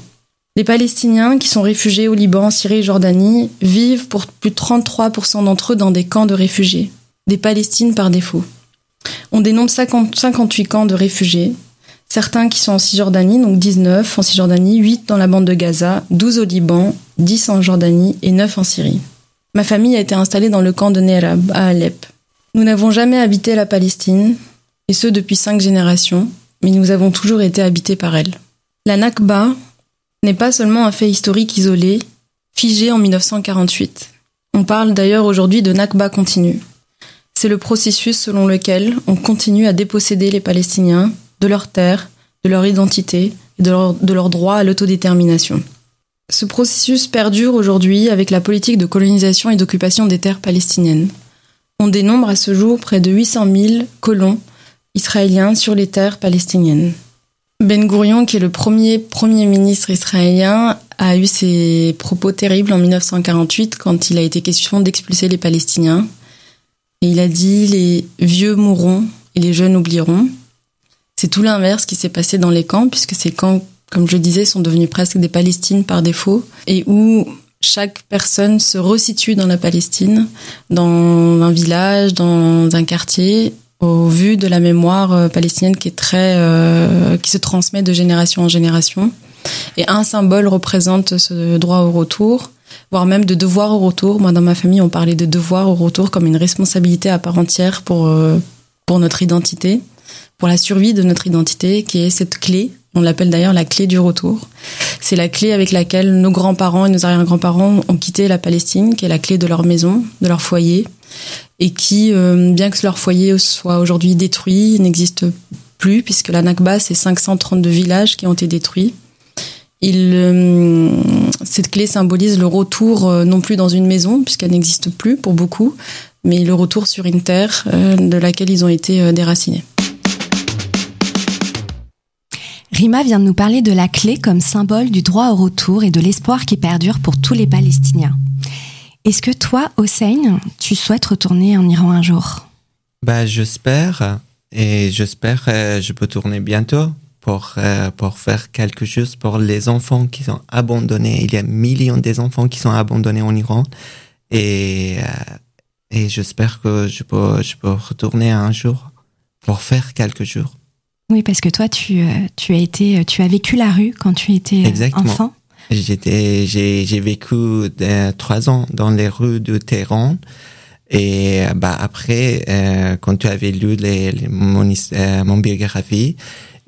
Les Palestiniens qui sont réfugiés au Liban, Syrie et Jordanie vivent pour plus de 33% d'entre eux dans des camps de réfugiés, des Palestines par défaut. On dénombre 58 camps de réfugiés, certains qui sont en Cisjordanie, donc 19 en Cisjordanie, 8 dans la bande de Gaza, 12 au Liban, 10 en Jordanie et 9 en Syrie. Ma famille a été installée dans le camp de Nerab, à Alep. Nous n'avons jamais habité la Palestine, et ce depuis cinq générations, mais nous avons toujours été habités par elle. La Nakba n'est pas seulement un fait historique isolé, figé en 1948. On parle d'ailleurs aujourd'hui de Nakba continue. C'est le processus selon lequel on continue à déposséder les Palestiniens de leurs terres, de leur identité et de leur, de droit à l'autodétermination. Ce processus perdure aujourd'hui avec la politique de colonisation et d'occupation des terres palestiniennes. On dénombre à ce jour près de 800 000 colons israéliens sur les terres palestiniennes. Ben Gurion, qui est le premier premier ministre israélien, a eu ses propos terribles en 1948 quand il a été question d'expulser les Palestiniens. Et il a dit les vieux mourront et les jeunes oublieront. C'est tout l'inverse qui s'est passé dans les camps, puisque ces camps, comme je disais, sont devenus presque des Palestines par défaut, et où chaque personne se resitue dans la Palestine, dans un village, dans un quartier, au vu de la mémoire euh, palestinienne qui est très, euh, qui se transmet de génération en génération. Et un symbole représente ce droit au retour, voire même de devoir au retour. Moi, dans ma famille, on parlait de devoir au retour comme une responsabilité à part entière pour, euh, pour notre identité. Pour la survie de notre identité, qui est cette clé. On l'appelle d'ailleurs la clé du retour. C'est la clé avec laquelle nos grands-parents et nos arrière-grands-parents ont quitté la Palestine, qui est la clé de leur maison, de leur foyer, et qui, euh, bien que leur foyer soit aujourd'hui détruit, n'existe plus, puisque la Nakba, c'est 532 villages qui ont été détruits. Euh, cette clé symbolise le retour euh, non plus dans une maison, puisqu'elle n'existe plus pour beaucoup, mais le retour sur une terre de laquelle ils ont été déracinés.
Rima vient de nous parler de la clé comme symbole du droit au retour et de l'espoir qui perdure pour tous les Palestiniens. Est-ce que toi, Hossein, tu souhaites retourner en Iran un jour?
Bah, j'espère. Et j'espère que euh, je peux tourner bientôt pour, euh, pour faire quelque chose pour les enfants qui sont abandonnés. Il y a millions d'enfants qui sont abandonnés en Iran. Et, euh, et j'espère que je peux, je peux retourner un jour pour faire quelque chose.
Oui, parce que toi, tu, tu, as, été, tu as vécu la rue quand tu étais enfant.
J'étais, j'ai, j'ai vécu euh, trois ans dans les rues de Téhéran. Et bah après, euh, quand tu avais lu les, mon, euh, mon, biographie,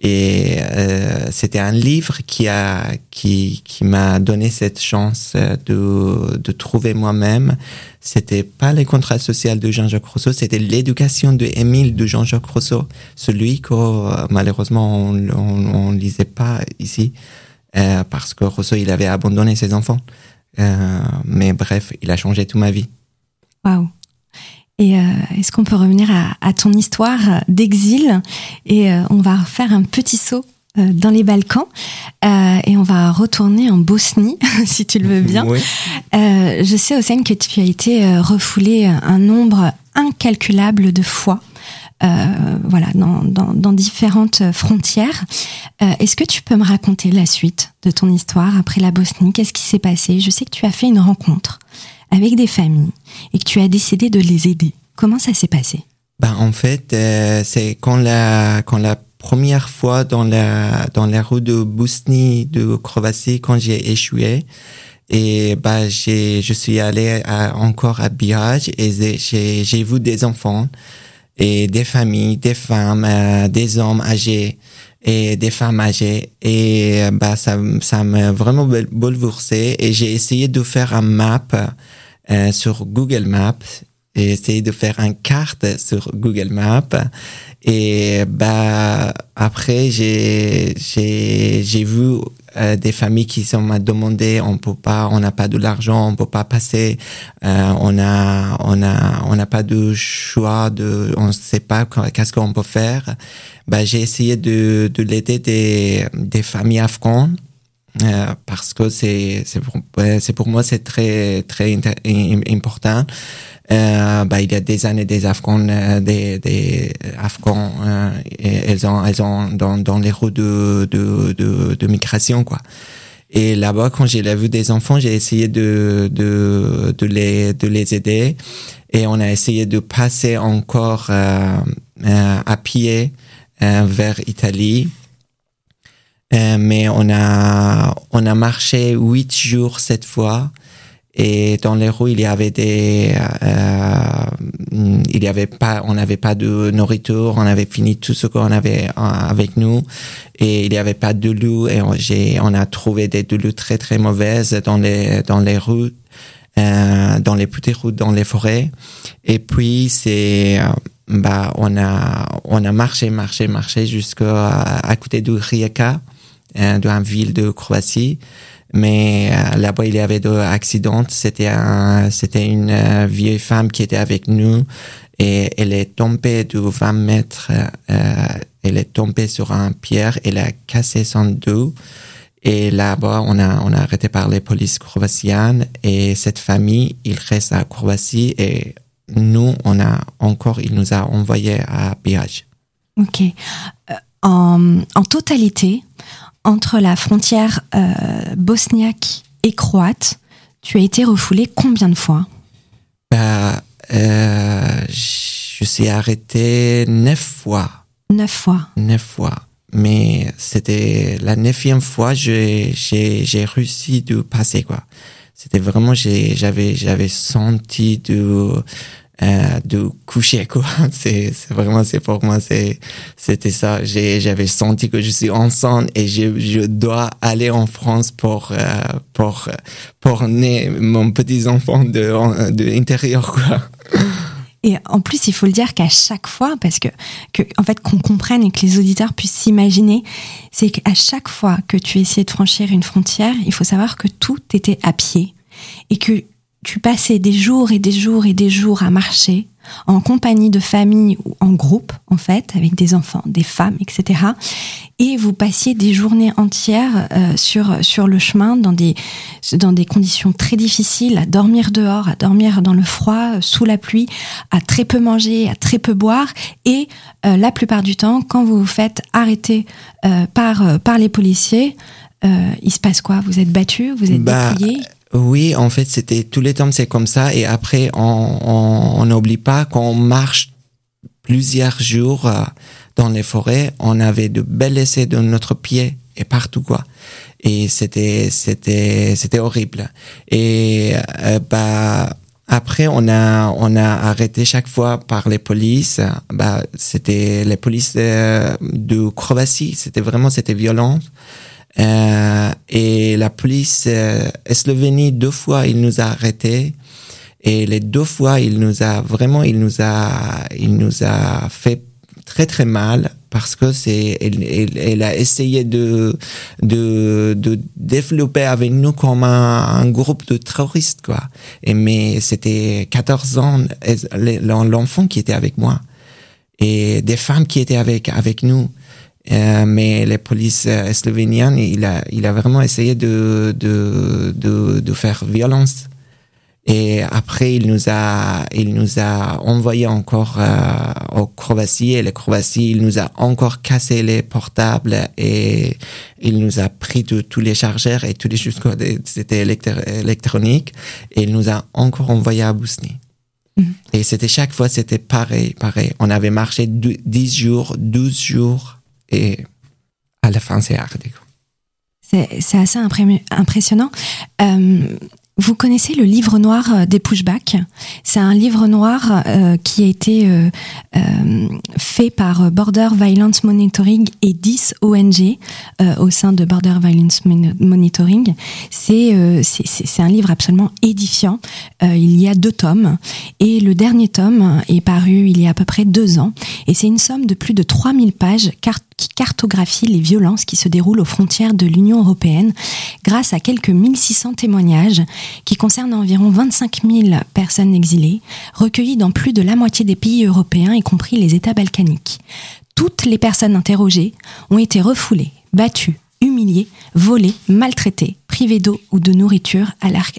et euh, c'était un livre qui a qui qui m'a donné cette chance de de trouver moi-même. C'était pas les contrats sociaux de Jean-Jacques Rousseau, c'était l'éducation de Émile de Jean-Jacques Rousseau, celui que malheureusement on, on, on lisait pas ici. Euh, parce que Rousseau, il avait abandonné ses enfants. Euh, mais bref, il a changé toute ma vie.
Waouh. Et euh, est-ce qu'on peut revenir à, à ton histoire d'exil Et on va faire un petit saut dans les Balkans et on va retourner en Bosnie, si tu le veux bien. Oui. je sais, Hossein, que tu as été refoulé un nombre incalculable de fois euh, voilà, dans, dans, dans, différentes frontières. Euh, Est-ce que tu peux me raconter la suite de ton histoire après la Bosnie? Qu'est-ce qui s'est passé? Je sais que tu as fait une rencontre avec des familles et que tu as décidé de les aider. Comment ça s'est passé?
Ben, En fait, euh, c'est quand la, quand la première fois dans la, dans la rue de Bosnie, de Croatie, quand j'ai échoué, et bah j'ai je suis allé à, encore à Biage et j'ai j'ai vu des enfants et des familles, des femmes, euh, des hommes âgés et des femmes âgées. Et bah ça ça m'a vraiment bouleversé et j'ai essayé de faire un map euh, sur Google Maps et essayé de faire une carte sur Google Maps. Et bah après j'ai j'ai j'ai vu euh, des familles qui sont m'a demandé on peut pas on n'a pas de l'argent on peut pas passer euh, on a on a on n'a pas de choix de on sait pas qu'est-ce qu'on peut faire. Bah j'ai essayé de de l'aider des des familles afghanes euh, parce que c'est pour pour moi c'est très très important euh, bah, il y a des années des Afghans, euh, des, des Afghans, euh, elles ont, elles ont dans, dans les roues de, de, de, de migration, quoi. Et là-bas, quand j'ai vu des enfants, j'ai essayé de, de, de, les, de les aider. Et on a essayé de passer encore euh à pied vers Italie. Mais on a, on a marché huit jours cette fois. Et dans les rues, il y avait des, euh, il y avait pas, on n'avait pas de nourriture, on avait fini tout ce qu'on avait euh, avec nous, et il n'y avait pas de loup, et on, on a trouvé des loups très très mauvaises dans les dans les rues, euh, dans les petites routes, dans les forêts. Et puis c'est, euh, bah, on a on a marché, marché, marché jusqu'à à côté de Rijeka, euh, d'une ville de Croatie mais euh, là-bas il y avait deux accidents. C'était un, c'était une euh, vieille femme qui était avec nous et elle est tombée de 20 mètres. Euh, elle est tombée sur un pierre. Elle a cassé son dos. Et là-bas, on a, on a arrêté par les polices croatiennes et cette famille, il reste à Croatie et nous, on a encore, il nous a envoyé à Biage.
Ok. en, en totalité, entre la frontière euh, bosniaque et croate, tu as été refoulé combien de fois?
Bah, euh, Je suis arrêté neuf fois.
Neuf fois
Neuf fois. Mais c'était la neuvième fois j'ai j'ai réussi de passer quoi. C'était vraiment j'avais j'avais senti de euh, de coucher quoi c'est c'est vraiment c'est pour moi c'est c'était ça. J'ai j'avais senti que je suis enceinte et je je dois aller en France pour euh, pour pour naître mon petit enfant de de l'intérieur quoi.
Et en plus, il faut le dire qu'à chaque fois, parce que, que en fait, qu'on comprenne et que les auditeurs puissent s'imaginer, c'est qu'à chaque fois que tu essayais de franchir une frontière, il faut savoir que tout était à pied. Et que tu passais des jours et des jours et des jours à marcher en compagnie de famille ou en groupe, en fait, avec des enfants, des femmes, etc. Et vous passiez des journées entières euh, sur, sur le chemin dans des, dans des conditions très difficiles, à dormir dehors, à dormir dans le froid, sous la pluie, à très peu manger, à très peu boire. Et euh, la plupart du temps, quand vous vous faites arrêter euh, par, par les policiers, il se passe quoi? Vous êtes battu Vous êtes bah, dépouillé?
Oui, en fait, c'était tous les temps, c'est comme ça. Et après, on n'oublie pas qu'on marche plusieurs jours euh, dans les forêts. On avait de belles essais de notre pied et partout, quoi. Et c'était, c'était, c'était horrible. Et euh, bah après, on a, on a arrêté chaque fois par les polices. Bah, c'était les polices de, de Croatie. C'était vraiment, c'était violent. Euh, et la police euh, Slovénie deux fois il nous a arrêtés. Et les deux fois il nous a vraiment il nous a il nous a fait très très mal parce que c'est elle, elle, a essayé de de de développer avec nous comme un, un groupe de terroristes quoi. Et mais c'était 14 ans l'enfant qui était avec moi. Et des femmes qui étaient avec avec nous euh, mais les polices euh, slovéniennes, il a, il a vraiment essayé de, de, de, de, faire violence. Et après, il nous a, il nous a envoyé encore euh, au Croatie et les Croatie, il nous a encore cassé les portables et il nous a pris de, tous les chargeurs et tous les choses, c'était électronique et il nous a encore envoyé à Bosnie. Mm. Et c'était chaque fois, c'était pareil, pareil. On avait marché 10 jours, 12 jours et à la fin, c'est arrêté.
C'est assez impressionnant. Euh, vous connaissez le livre noir euh, des pushbacks? C'est un livre noir euh, qui a été fait par Border Violence Monitoring et 10 ONG au sein de Border Violence Monitoring. C'est un livre absolument édifiant. il y a deux tomes et le dernier tome est paru il y a à peu près deux ans et c'est une somme de plus de 3000 pages qui cartographie les violences qui se déroulent aux frontières de l'Union européenne grâce à quelques 1600 témoignages qui concernent environ 25 000 personnes exilées, recueillies dans plus de la moitié des pays européens, y compris les États balkaniques. Toutes les personnes interrogées ont été refoulées, battues, humiliées, volées, maltraitées, privées d'eau ou de nourriture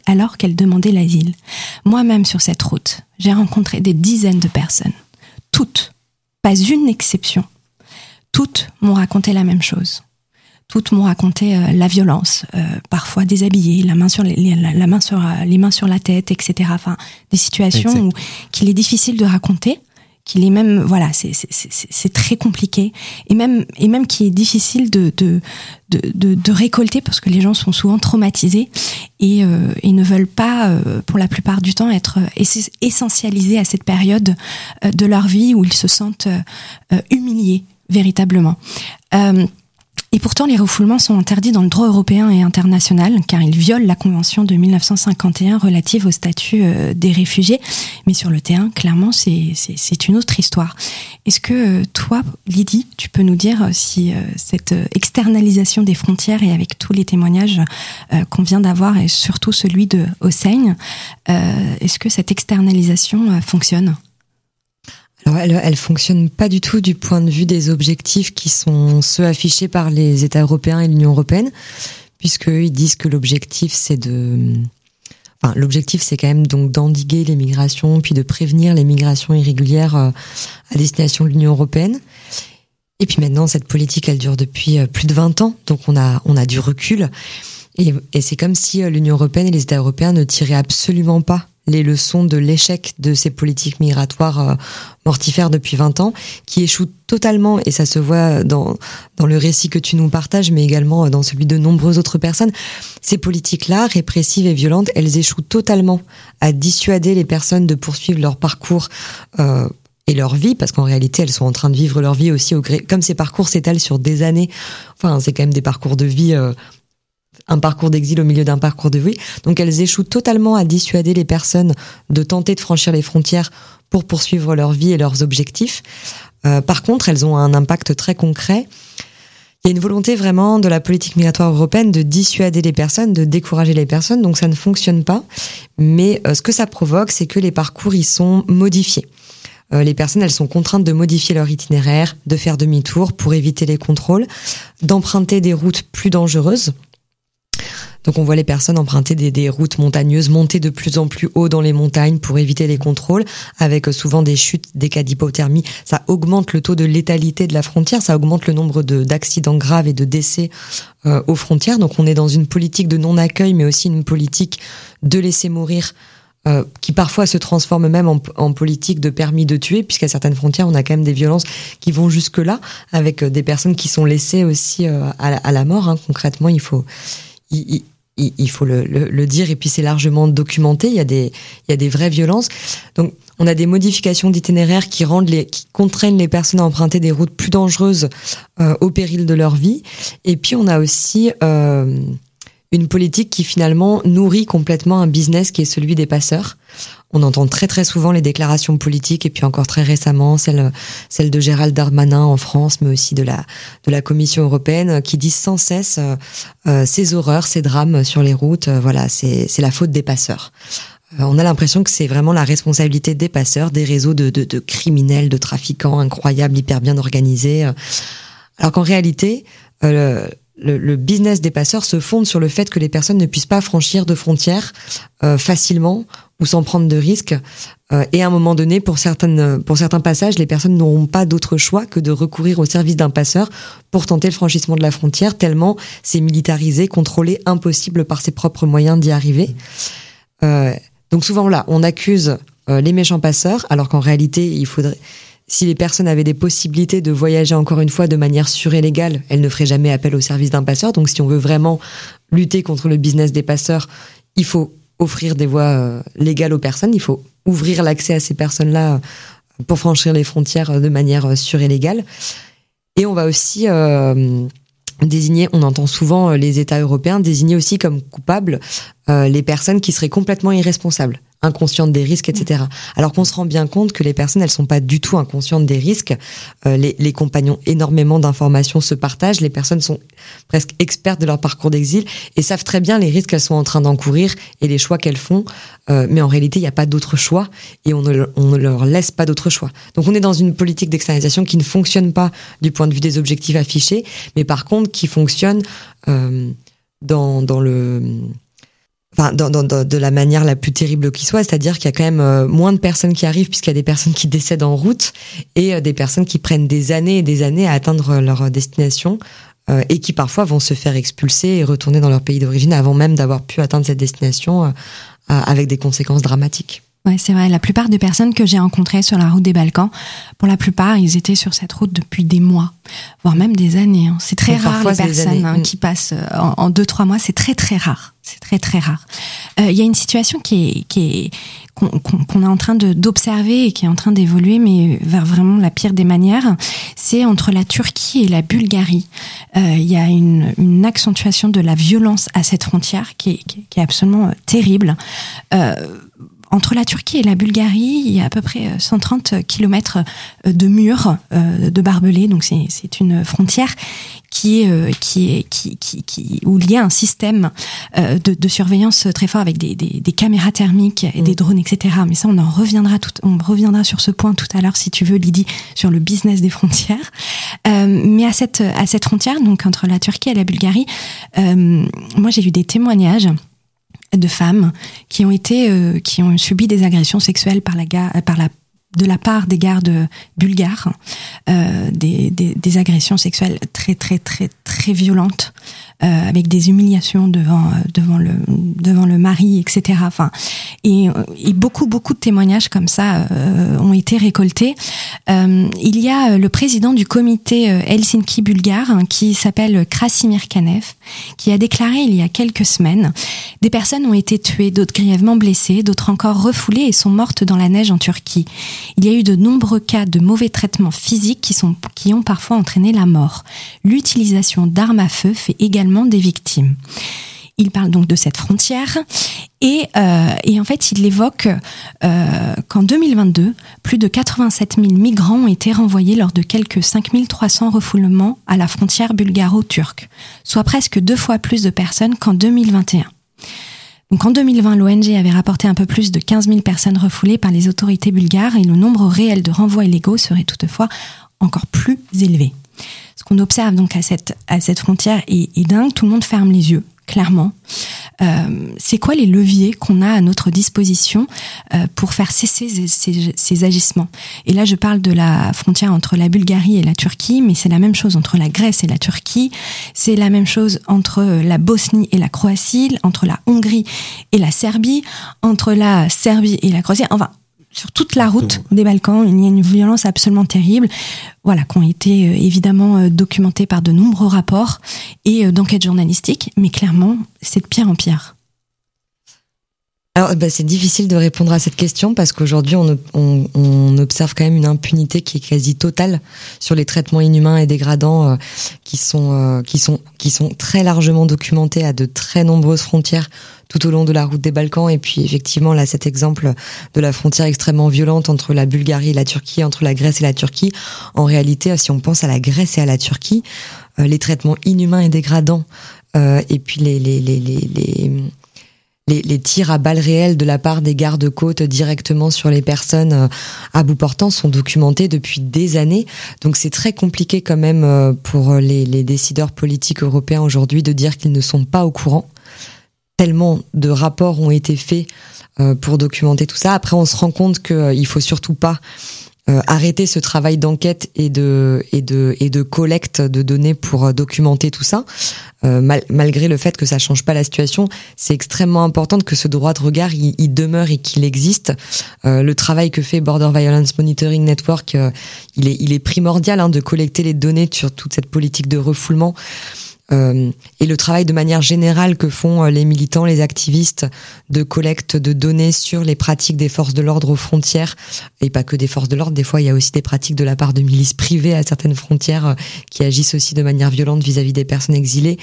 alors qu'elles demandaient l'asile. Moi-même sur cette route, j'ai rencontré des dizaines de personnes. Toutes, pas une exception, toutes m'ont raconté la même chose. Toutes m'ont raconté euh, la violence, euh, parfois déshabillées, la main sur les, la, main sur euh, les mains sur la tête, etc. Enfin, des situations où qu'il est difficile de raconter, qu'il est même voilà, c'est très compliqué et même et même qu'il est difficile de de, de récolter parce que les gens sont souvent traumatisés et, et ne veulent pas, pour la plupart du temps, être essentialisés à cette période de leur vie où ils se sentent humiliés véritablement. Euh, et pourtant, les refoulements sont interdits dans le droit européen et international, car ils violent la Convention de 1951 relative au statut euh, des réfugiés. Mais sur le terrain, clairement, c'est une autre histoire. Est-ce que euh, toi, Lydie, tu peux nous dire si cette externalisation des frontières et avec tous les témoignages qu'on vient d'avoir, et surtout celui de Hossein, est-ce que cette externalisation fonctionne?
Alors elle, elle fonctionne pas du tout du point de vue des objectifs qui sont ceux affichés par les États européens et l'Union européenne, puisqu'ils disent que l'objectif c'est de, enfin l'objectif c'est quand même donc d'endiguer les migrations, puis de prévenir les migrations irrégulières euh, à destination de l'Union européenne. Et puis maintenant cette politique elle dure depuis euh, plus de 20 ans, donc on a on a du recul. Et, et c'est comme si euh, l'Union européenne et les États européens ne tiraient absolument pas les leçons de l'échec de ces politiques migratoires euh, mortifères depuis 20 ans, qui échouent totalement, et ça se voit dans, dans le récit que tu nous partages, mais également dans celui de nombreuses autres personnes. Ces politiques-là, répressives et violentes, elles échouent totalement à dissuader les personnes de poursuivre leur parcours euh, et leur vie, parce qu'en réalité, elles sont en train de vivre leur vie aussi au gré. Comme ces parcours s'étalent sur des années, enfin, c'est quand même des parcours de vie. Euh, un parcours d'exil au milieu d'un parcours de vie. Donc elles échouent totalement à dissuader les personnes de tenter de franchir les frontières pour poursuivre leur vie et leurs objectifs. Euh, par contre, elles ont un impact très concret. Il y a une volonté vraiment de la politique migratoire européenne de dissuader les personnes, de décourager les personnes, donc ça ne fonctionne pas. Mais euh, ce que ça provoque, c'est que les parcours y sont modifiés. Euh, les personnes, elles sont contraintes de modifier leur itinéraire, de faire demi-tour pour éviter les contrôles, d'emprunter des routes plus dangereuses donc on voit les personnes emprunter des, routes montagneuses, monter de plus en plus haut dans les montagnes pour éviter les contrôles, avec euh, souvent des chutes, des cas d'hypothermie. Ça augmente le taux de létalité de la frontière, ça augmente le nombre d'accidents graves et de décès euh, aux frontières. Donc on est dans une politique de non-accueil, mais aussi une politique de laisser mourir. Euh, qui parfois se transforme même en, politique de permis de tuer, puisqu'à certaines frontières, on a quand même des violences qui vont jusque-là, avec des personnes qui sont laissées aussi à, la, mort. Hein. Concrètement, il faut, faut le, dire, et puis c'est largement documenté. Il y a des, il y a des vraies violences. Donc, on a des modifications d'itinéraire qui rendent les, qui contraignent les personnes à emprunter des routes plus dangereuses euh, au péril de leur vie. Et puis, on a aussi euh, une politique qui finalement nourrit complètement un business qui est celui des passeurs. On entend très très souvent les déclarations politiques et puis encore très récemment celle celle de Gérald Darmanin en France, mais aussi de la de la Commission européenne qui disent sans cesse euh, euh, ces horreurs, ces drames sur les routes. Euh, voilà, c'est c'est la faute des passeurs. On a l'impression que c'est vraiment la responsabilité des passeurs, des réseaux de, de, de criminels, de trafiquants incroyables, hyper bien organisés. Alors qu'en réalité, le, business des passeurs se fonde sur le fait que les personnes ne puissent pas franchir de frontières euh, facilement ou sans prendre de risques. Euh, et à un moment donné, pour, certaines, pour certains passages, les personnes n'auront pas d'autre choix que de recourir au service d'un passeur pour tenter le franchissement de la frontière, tellement c'est militarisé, contrôlé, impossible par ses propres moyens d'y arriver. Euh, donc souvent là, on accuse les méchants passeurs, alors qu'en réalité, il faudrait si les personnes avaient des possibilités de voyager encore une fois de manière sûre et légale, elles ne feraient jamais appel au service d'un passeur. Donc si on veut vraiment lutter contre le business des passeurs, il faut offrir des voies euh, légales aux personnes, il faut ouvrir l'accès à ces personnes-là euh, pour franchir les frontières euh, de manière sûre et légale. Et on va aussi désigner, on entend souvent les États européens désigner aussi comme coupables les personnes qui seraient complètement irresponsables inconsciente des risques, etc. Alors qu'on se rend bien compte que les personnes, elles sont pas du tout inconscientes des risques. Euh, les, les, compagnons, énormément d'informations se partagent. Les personnes sont presque expertes de leur parcours d'exil et savent très bien les risques qu'elles sont en train d'encourir et les choix qu'elles font. Euh, mais en réalité, il n'y a pas d'autre choix et on ne, on ne leur laisse pas d'autre choix. Donc on est dans une politique d'externalisation qui ne fonctionne pas du point de vue des objectifs affichés, mais par contre qui fonctionne euh, dans, dans le de la manière la plus terrible qui soit, c'est-à-dire qu'il y a quand même euh, moins de personnes qui arrivent puisqu'il y a des personnes qui décèdent en route et euh, des personnes qui prennent des années et des années à atteindre leur destination euh, et qui parfois vont se faire expulser et retourner dans leur pays d'origine avant même d'avoir pu atteindre cette destination avec des conséquences dramatiques.
Ouais, c'est vrai. La plupart des personnes que j'ai rencontrées sur la route des Balkans, pour la plupart, ils étaient sur cette route depuis des mois, voire même des années. Hein. C'est très rare les personnes hein, mm. qui passent euh, en, deux trois mois. C'est très très rare. C'est très très rare. Euh, il y a une situation qui est qui est qu'on est en train d'observer et qui est en train d'évoluer, mais vers vraiment la pire des manières, c'est entre la Turquie et la Bulgarie. Euh, il y a une, une, accentuation de la violence à cette frontière qui est, qui est absolument terrible. Euh, entre la Turquie et la Bulgarie, il y a à peu près 130 kilomètres euh, de murs euh, de barbelés. Donc c'est une frontière qui est euh, qui est qui, qui, qui où il y a un système de, de surveillance très fort avec des, des, des caméras thermiques et des mm. drones, etc. Mais ça, on en reviendra tout, on reviendra sur ce point tout à l'heure si tu veux, Lydie, sur le business des frontières. mais à cette à cette frontière, donc entre la Turquie et la Bulgarie, moi j'ai eu des témoignages de femmes qui ont été euh, qui ont subi des agressions sexuelles par la par la de la part des gardes bulgares, euh, des, des, des, agressions sexuelles très très très très violente euh, avec des humiliations devant euh, devant le devant le mari, etc. Enfin, et, et beaucoup beaucoup de témoignages comme ça euh, ont été récoltés. Euh, il y a le président du comité euh, Helsinki bulgare hein, qui s'appelle Krasimir Kanev, qui a déclaré il y a quelques semaines des personnes ont été tuées, d'autres grièvement blessées, d'autres encore refoulées et sont mortes dans la neige en Turquie. Il y a eu de nombreux cas de mauvais traitements physiques qui sont qui ont parfois entraîné la mort. L'utilisation d'armes à feu fait également des victimes. Il parle donc de cette frontière et, euh, en fait il évoque euh, qu'en 2022, plus de 87 000 migrants ont été renvoyés lors de quelques 5 300 refoulements à la frontière bulgaro-turque, soit presque deux fois plus de personnes qu'en 2021. Donc en 2020, l'ONG avait rapporté un peu plus de 15 000 personnes refoulées par les autorités bulgares et le nombre réel de renvois illégaux serait toutefois encore plus élevé qu'on observe donc à cette, à cette frontière est, est dingue. Tout le monde ferme les yeux, clairement. Euh, c'est quoi les leviers qu'on a à notre disposition euh, pour faire cesser ces, ces, ces, agissements? Et là, je parle de la frontière entre la Bulgarie et la Turquie, mais c'est la même chose entre la Grèce et la Turquie. C'est la même chose entre la Bosnie et la Croatie, entre la Hongrie et la Serbie, entre la Serbie et la Croatie. Enfin, sur toute la route des Balkans. Il y a une violence absolument terrible, voilà, qui ont été euh, évidemment euh, documentées par de nombreux rapports et euh, d'enquêtes journalistiques, mais clairement, c'est de pire en pire.
Alors, bah, c'est difficile de répondre à cette question parce qu'aujourd'hui, on, on, on, observe quand même une impunité qui est quasi totale sur les traitements inhumains et dégradants euh, qui sont euh, qui sont qui sont très largement documentés à de très nombreuses frontières tout au long de la route des Balkans. Et puis, effectivement, là, cet exemple de la frontière extrêmement violente entre la Bulgarie et la Turquie, entre la Grèce et la Turquie. En réalité, si on pense à la Grèce et à la Turquie, euh, les traitements inhumains et dégradants et puis les, les, les, les les, les, tirs à balles réelles de la part des gardes-côtes directement sur les personnes euh, à bout portant sont documentés depuis des années. Donc c'est très compliqué quand même euh, pour les, les décideurs politiques européens aujourd'hui de dire qu'ils ne sont pas au courant. Tellement de rapports ont été faits euh, pour documenter tout ça. Après, on se rend compte qu'il faut surtout pas euh, arrêter ce travail d'enquête et de et de et de collecte de données pour euh, documenter tout ça. Euh, mal, malgré le fait que ça change pas la situation, c'est extrêmement important que ce droit de regard il, demeure et qu'il existe. Euh, le travail que fait Border Violence Monitoring Network, euh, il est il est primordial hein, de collecter les données sur toute cette politique de refoulement. Euh, et le travail de manière générale que font euh, les militants, les activistes de collecte de données sur les pratiques des forces de l'ordre aux frontières, et pas que des forces de l'ordre, des fois il y a aussi des pratiques de la part de milices privées à certaines frontières euh, qui agissent aussi de manière violente vis-à-vis -vis des personnes exilées,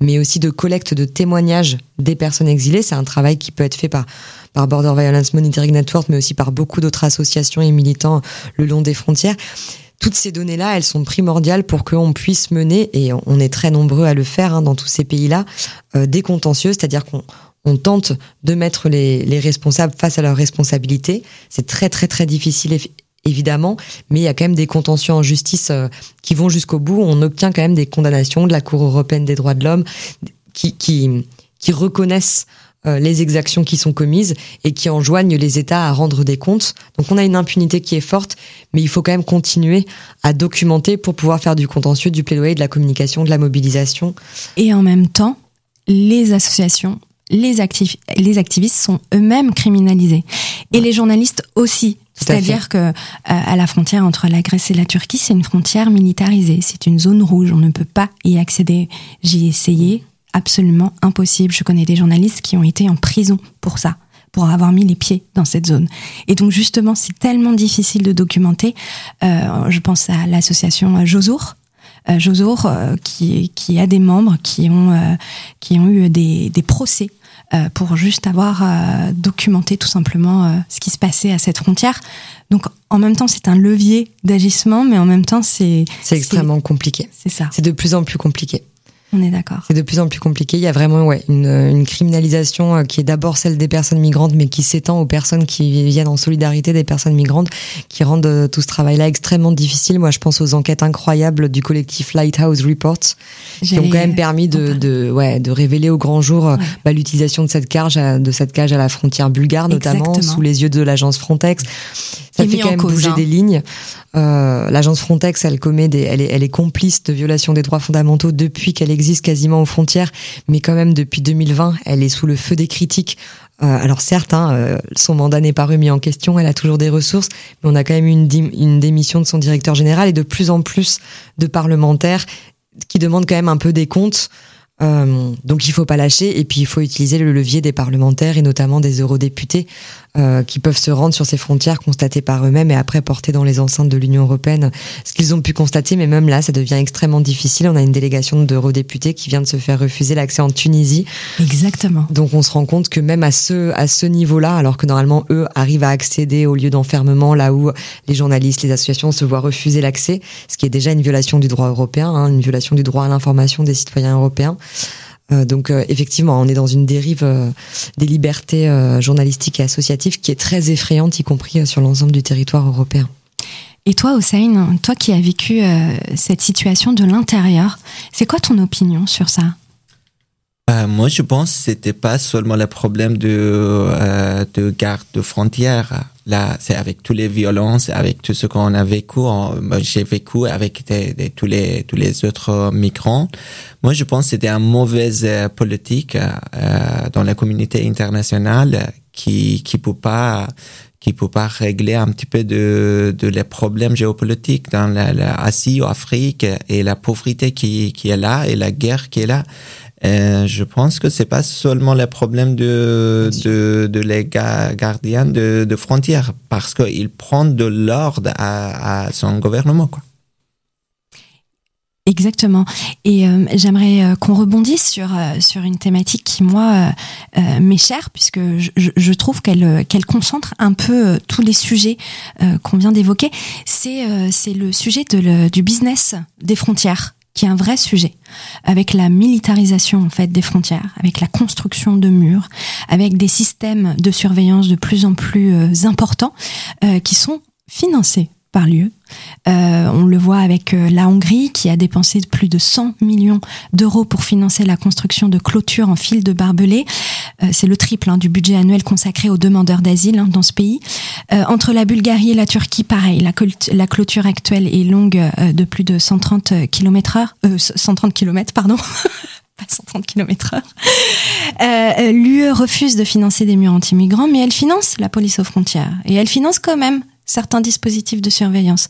mais aussi de collecte de témoignages des personnes exilées. C'est un travail qui peut être fait par par Border Violence Monitoring Network, mais aussi par beaucoup d'autres associations et militants le long des frontières toutes ces données-là, elles sont primordiales pour qu'on puisse mener, et on est très nombreux à le faire hein, dans tous ces pays-là, euh, des contentieux, c'est-à-dire qu'on on tente de mettre les, les, responsables face à leurs responsabilités. C'est très très très difficile évidemment, mais il y a quand même des contentieux en justice euh, qui vont jusqu'au bout. On obtient quand même des condamnations de la Cour européenne des droits de l'homme qui, qui, qui reconnaissent les exactions qui sont commises et qui enjoignent les États à rendre des comptes. Donc on a une impunité qui est forte, mais il faut quand même continuer à documenter pour pouvoir faire du contentieux, du plaidoyer, de la communication, de la mobilisation.
Et en même temps, les associations, les, actif les activistes sont eux-mêmes criminalisés. Et les journalistes aussi. C'est-à-dire que euh, à la frontière entre la Grèce et la Turquie, c'est une frontière militarisée, c'est une zone rouge, on ne peut pas y accéder. J'y ai essayé, absolument impossible. Je connais des journalistes qui ont été en prison pour ça pour avoir mis les pieds dans cette zone. Et donc justement, c'est tellement difficile de documenter. Euh, je pense à l'association Josour, euh, Josour euh, qui, qui a des membres qui ont, qui ont eu des, des procès pour juste avoir documenté tout simplement ce qui se passait à cette frontière. Donc en même temps, c'est un levier d'agissement, mais en même temps, c'est...
C'est extrêmement compliqué.
C'est ça.
C'est de plus en plus compliqué.
On est d'accord.
C'est de plus en plus compliqué. Il y a vraiment ouais, une, une criminalisation euh, qui est d'abord celle des personnes migrantes, mais qui s'étend aux personnes qui viennent en solidarité des personnes migrantes, qui rendent euh, tout ce travail-là extrêmement difficile. Moi, je pense aux enquêtes incroyables du collectif Lighthouse Reports, qui ont quand même permis de, de, ouais, de révéler au grand jour euh, bah, l'utilisation de cette cage, de cette cage à la frontière bulgare, notamment sous les yeux de l'agence Frontex. Ça fait quand même bouger hein. des lignes. Euh, l'agence Frontex, elle commet des, elle est, elle est complice de violation des droits fondamentaux depuis qu'elle existe quasiment aux frontières, mais quand même depuis 2020, elle est sous le feu des critiques. Euh, alors certes, hein, euh, son mandat n'est pas remis en question, elle a toujours des ressources, mais on a quand même une, une démission de son directeur général et de plus en plus de parlementaires qui demandent quand même un peu des comptes. Euh, donc il faut pas lâcher et puis il faut utiliser le levier des parlementaires et notamment des eurodéputés euh, qui peuvent se rendre sur ces frontières, constater par eux-mêmes et après porter dans les enceintes de l'Union européenne ce qu'ils ont pu constater. Mais même là, ça devient extrêmement difficile. On a une délégation d'eurodéputés qui vient de se faire refuser l'accès en Tunisie.
Exactement.
Donc on se rend compte que même à ce à ce niveau-là, alors que normalement eux arrivent à accéder aux lieux d'enfermement, là où les journalistes, les associations se voient refuser l'accès, ce qui est déjà une violation du droit européen, hein, une violation du droit à l'information des citoyens européens. Euh, donc euh, effectivement, on est dans une dérive euh, des libertés journalistiques et associatives qui est très effrayante, y compris sur l'ensemble du territoire européen.
Et toi, Hossein, toi qui as vécu cette situation de l'intérieur, c'est quoi ton opinion sur ça?
Moi, je pense que c'était pas seulement le problème de, de garde de frontières. Là, c'est avec toutes les violences, avec tout ce qu'on a vécu. J'ai vécu avec tous les tous les autres migrants. Moi, je pense que c'était une mauvaise euh, politique euh, dans la communauté internationale qui qui peut pas qui peut pas régler un petit peu de, de les problèmes géopolitiques dans l'Asie, l'Afrique et la pauvreté qui, qui est là et la guerre qui est là. Euh, je pense que c'est pas seulement le problème de, de, de les gardiens de, de frontières, parce qu'il prend de l'ordre à, à son gouvernement. Quoi.
Exactement. Et euh, j'aimerais euh, qu'on rebondisse sur euh, sur une thématique qui moi m'est chère puisque je, je trouve qu'elle qu'elle concentre un peu tous les sujets qu'on vient d'évoquer. C'est c'est le sujet de le, du business des frontières qui est un vrai sujet, avec la militarisation en fait des frontières, avec la construction de murs, avec des systèmes de surveillance de plus en plus euh, importants euh, qui sont financés par l'UE. Euh, on le voit avec euh, la Hongrie qui a dépensé plus de 100 millions d'euros pour financer la construction de clôtures en fil de barbelés. Euh, c'est le triple hein, du budget annuel consacré aux demandeurs d'asile hein, dans ce pays. entre la Bulgarie et la Turquie, pareil, la, clôture actuelle est longue de plus de 130 km heure, 130 km pardon. pas 130 km heure. Euh, L'UE refuse de financer des murs anti-migrants, mais elle finance la police aux frontières. Et elle finance quand même certains dispositifs de surveillance.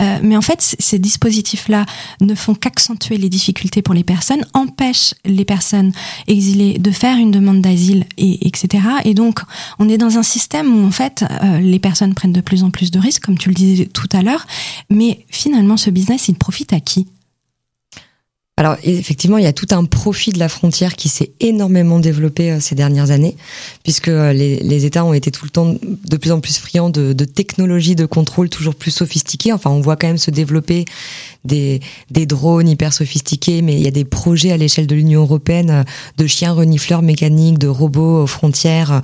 Euh, mais en fait, ces dispositifs-là ne font qu'accentuer les difficultés pour les personnes, empêchent les personnes exilées de faire une demande d'asile, et, etc. Et donc, on est dans un système où, en fait, euh, les personnes prennent de plus en plus de risques, comme tu le disais tout à l'heure. Mais finalement, ce business, il profite à qui?
Alors effectivement, il y a tout un profit de la frontière qui s'est énormément développé euh, ces dernières années, puisque euh, les, États ont été tout le temps de plus en plus friands de, technologies de contrôle toujours plus sophistiquées. Enfin, on voit quand même se développer des, des drones hyper sophistiqués, mais il y a des projets à l'échelle de l'Union européenne euh, de chiens renifleurs mécaniques, de robots aux frontières,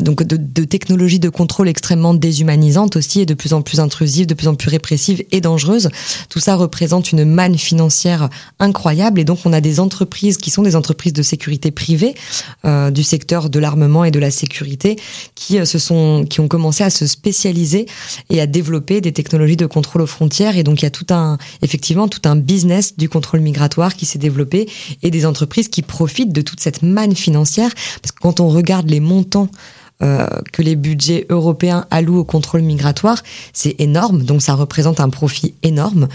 donc de, de technologies de contrôle extrêmement déshumanisantes aussi et de plus en plus intrusives, de plus en plus répressives et dangereuses. Tout ça représente une manne financière incroyable incroyable. Et donc, on a des entreprises qui sont des entreprises de sécurité privée euh, du secteur de l'armement et de la sécurité qui euh, se sont, qui ont commencé à se spécialiser et à développer des technologies de contrôle aux frontières. Et donc, il y a tout un, effectivement, tout un business du contrôle migratoire qui s'est développé et des entreprises qui profitent de toute cette manne financière. Parce que quand on regarde les montants euh, que les budgets européens allouent au contrôle migratoire, c'est énorme, donc ça représente un profit énorme.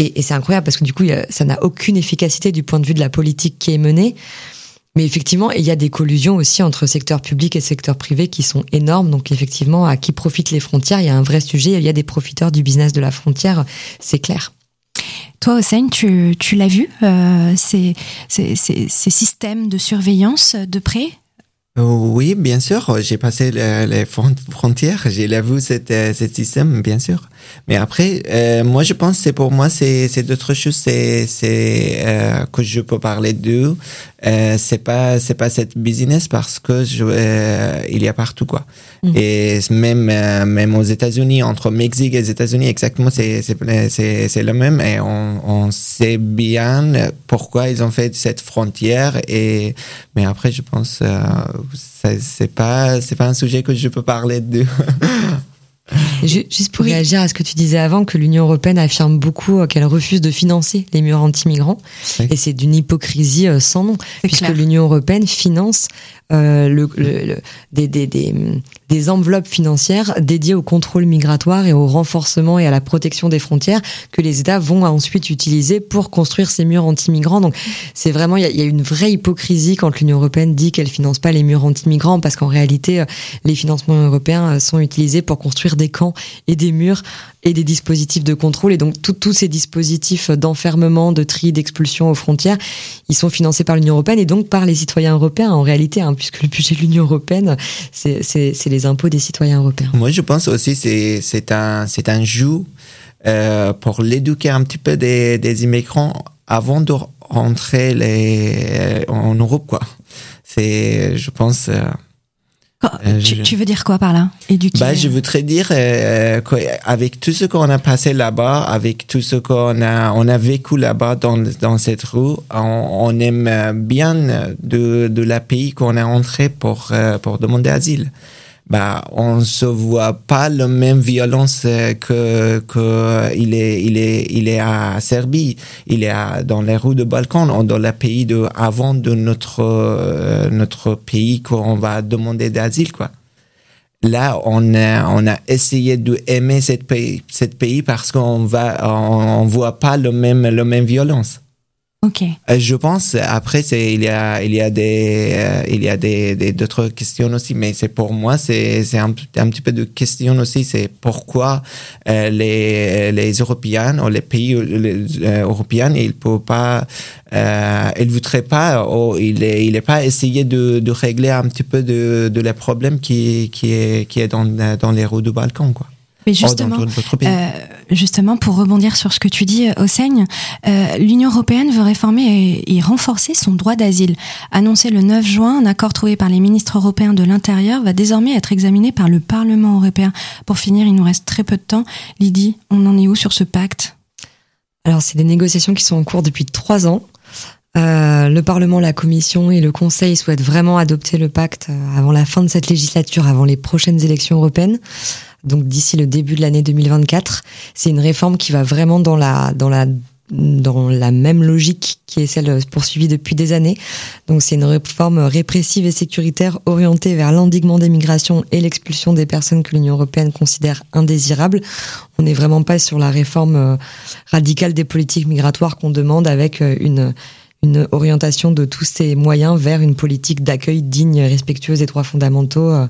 Et, c'est incroyable parce que du coup, ça n'a aucune efficacité du point de vue de la politique qui est menée. Mais effectivement, il y a des collusions aussi entre secteur public et secteur privé qui sont énormes. Donc effectivement, à qui profitent les frontières Il y a un vrai sujet. Il y a des profiteurs du business de la frontière, c'est clair.
Toi, Hossein, tu, tu l'as vu, euh, ces, ces, ces, systèmes de surveillance de près?
Oui, bien sûr. J'ai passé les frontières. J'ai vu cet, euh, cet système, bien sûr. Mais après, euh, moi, je pense c'est pour moi, c'est d'autres choses. C'est c'est euh, que je peux parler d'eux. Euh, c'est pas c'est pas cette business parce que je, euh, il y a partout quoi. Mm. Et même euh, même aux États-Unis, entre Mexique et les États-Unis, exactement, c'est c'est c'est c'est le même. Et on on sait bien pourquoi ils ont fait cette frontière. Et mais après, je pense c'est pas c'est pas un sujet que je peux parler d'eux.
Juste pour réagir à ce que tu disais avant, que l'Union européenne affirme beaucoup euh, qu'elle refuse de financer les murs anti-migrants. Et c'est d'une hypocrisie euh, sans nom, puisque l'Union européenne finance euh, le, le, des, des, des, des, enveloppes financières dédiées au contrôle migratoire et au renforcement et à la protection des frontières que les États vont ensuite utiliser pour construire ces murs anti-migrants. Donc c'est vraiment, il y, a une vraie hypocrisie quand l'Union européenne dit qu'elle finance pas les murs anti-migrants parce qu'en réalité, les financements européens sont utilisés pour construire des camps et des murs et des dispositifs de contrôle. Et donc, tous ces dispositifs d'enfermement, de tri, d'expulsion aux frontières, ils sont financés par l'Union européenne et donc par les citoyens européens en réalité, hein, puisque le budget de l'Union européenne, c'est les impôts des citoyens européens.
Moi, je pense aussi c'est c'est un un jeu pour l'éduquer un petit peu des, immigrants avant de rentrer en Europe, quoi. C'est, je pense. Euh,
euh, tu, tu, veux dire quoi par là? Éduquer.
Bah, Je voudrais dire euh, qu'avec tout ce qu'on a passé là-bas, avec tout ce qu'on a, on a vécu là-bas dans, dans cette rue, on, on aime bien de, de la pays qu'on est entré pour, euh, pour demander asile bah on se voit pas la même violence que que il est il est il est à Serbie. Il est à, dans les rues de Balkan dans le pays de avant de notre euh, notre pays qu'on va demander d'asile quoi. Là on a on a essayé de aimer cette pays cette pays parce qu'on va on voit pas le même le même violence Euh, je pense après il y a il y a des euh, il y a des d'autres questions aussi mais c'est pour moi c'est c'est un, petit peu de question aussi c'est pourquoi euh, les les Européens ou les pays européens ils peuvent pas euh, ils voudraient pas ou il est il pas essayé de régler un petit peu de de les problèmes qui qui est qui est dans dans les routes du Balkan quoi.
Mais justement, euh, justement, pour rebondir sur ce que tu dis, Oseigne, euh, l'Union européenne veut réformer et, et renforcer son droit d'asile. Annoncé le 9 juin, un accord trouvé par les ministres européens de l'Intérieur va désormais être examiné par le Parlement européen. Pour finir, il nous reste très peu de temps. Lydie, on en est où sur ce pacte?
Alors, c'est des négociations qui sont en cours depuis trois ans. Euh, le Parlement, la Commission et le Conseil souhaitent vraiment adopter le pacte euh, avant la fin de cette législature, avant les prochaines élections européennes donc d'ici le début de l'année 2024. C'est une réforme qui va vraiment dans la dans la dans la même logique qui est celle poursuivie depuis des années. Donc c'est une réforme répressive et sécuritaire orientée vers l'endiguement des migrations et l'expulsion des personnes que l'Union européenne considère indésirables. On n'est vraiment pas sur la réforme euh, radicale des politiques migratoires qu'on demande avec euh, une une orientation de tous ces moyens vers une politique d'accueil digne, respectueuse des droits fondamentaux euh,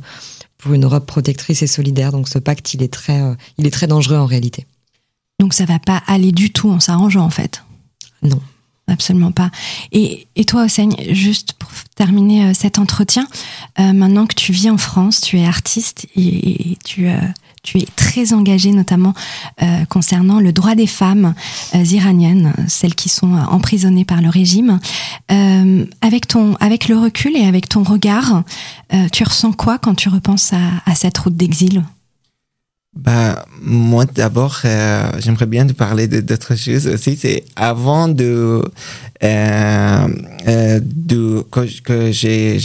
pour une Europe protectrice et solidaire. Donc ce pacte, il est très, euh, il est très dangereux en réalité.
Donc ça va pas aller du tout en s'arrangeant en fait?
Non.
Absolument pas. Et, et toi, Oseigne, juste pour terminer euh, cet entretien, euh, maintenant que tu vis en France, tu es artiste et, et tu, tu es très engagé notamment euh, concernant le droit des femmes euh, iraniennes, celles qui sont emprisonnées par le régime. Euh, avec ton, avec le recul et avec ton regard, tu ressens quoi quand tu repenses à, cette route d'exil?
Bah, moi, d'abord, euh, j'aimerais bien te parler d'autres choses aussi. C'est avant de, euh, euh, de que, que j'ai,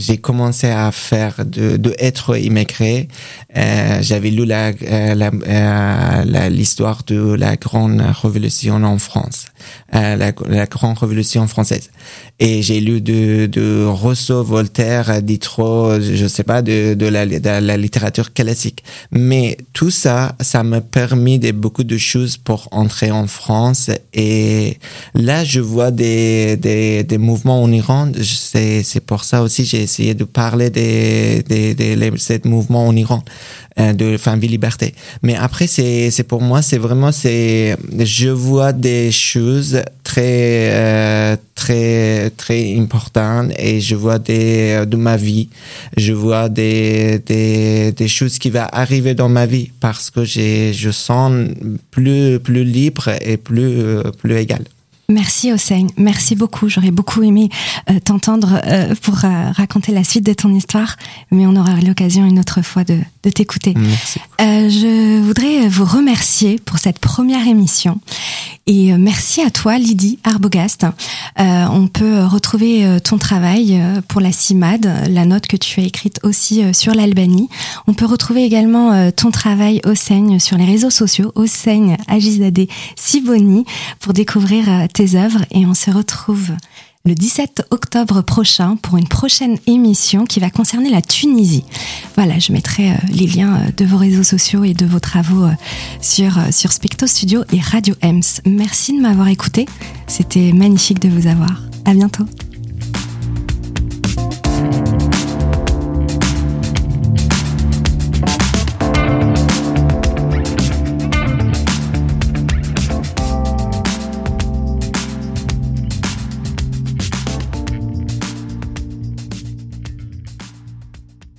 j'ai, euh, commencé à faire de, de être immigré. Euh, j'avais lu la, la, la, l'histoire de la grande révolution en France, la, la grande révolution française et j'ai lu de, de Rousseau, Voltaire, Diderot, je sais pas, de, de, la, de la littérature classique. Mais tout ça, ça m'a permis de beaucoup de choses pour entrer en France. Et là, je vois des, des, des mouvements en Iran. C'est, c'est pour ça aussi essayé de parler des, des, des, des ces mouvements en Iran de Femme Vie Liberté. Mais après, c'est, c'est pour moi, c'est vraiment, c'est, je vois des choses très euh, très très important et je vois des de ma vie je vois des des des choses qui vont arriver dans ma vie parce que j'ai je sens plus plus libre et plus plus égal
Merci Hossein, merci beaucoup. J'aurais beaucoup aimé euh, t'entendre euh, pour euh, raconter la suite de ton histoire, mais on aura l'occasion une autre fois de, de t'écouter. je voudrais vous remercier pour cette première émission et merci à toi Lydie Arbogast. on peut retrouver ton travail pour la CIMAD, la note que tu as écrite aussi sur l'Albanie. On peut retrouver également ton travail Hossein sur les réseaux sociaux, Hossein Agizadeh Siboni, pour découvrir œuvres et on se retrouve le 17 octobre prochain pour une prochaine émission qui va concerner la Tunisie. Voilà, je mettrai euh, les liens euh, de vos réseaux sociaux et de vos travaux euh, sur, sur Specto Studio et Radio Ems. Merci de m'avoir écouté. C'était magnifique de vous avoir. À bientôt.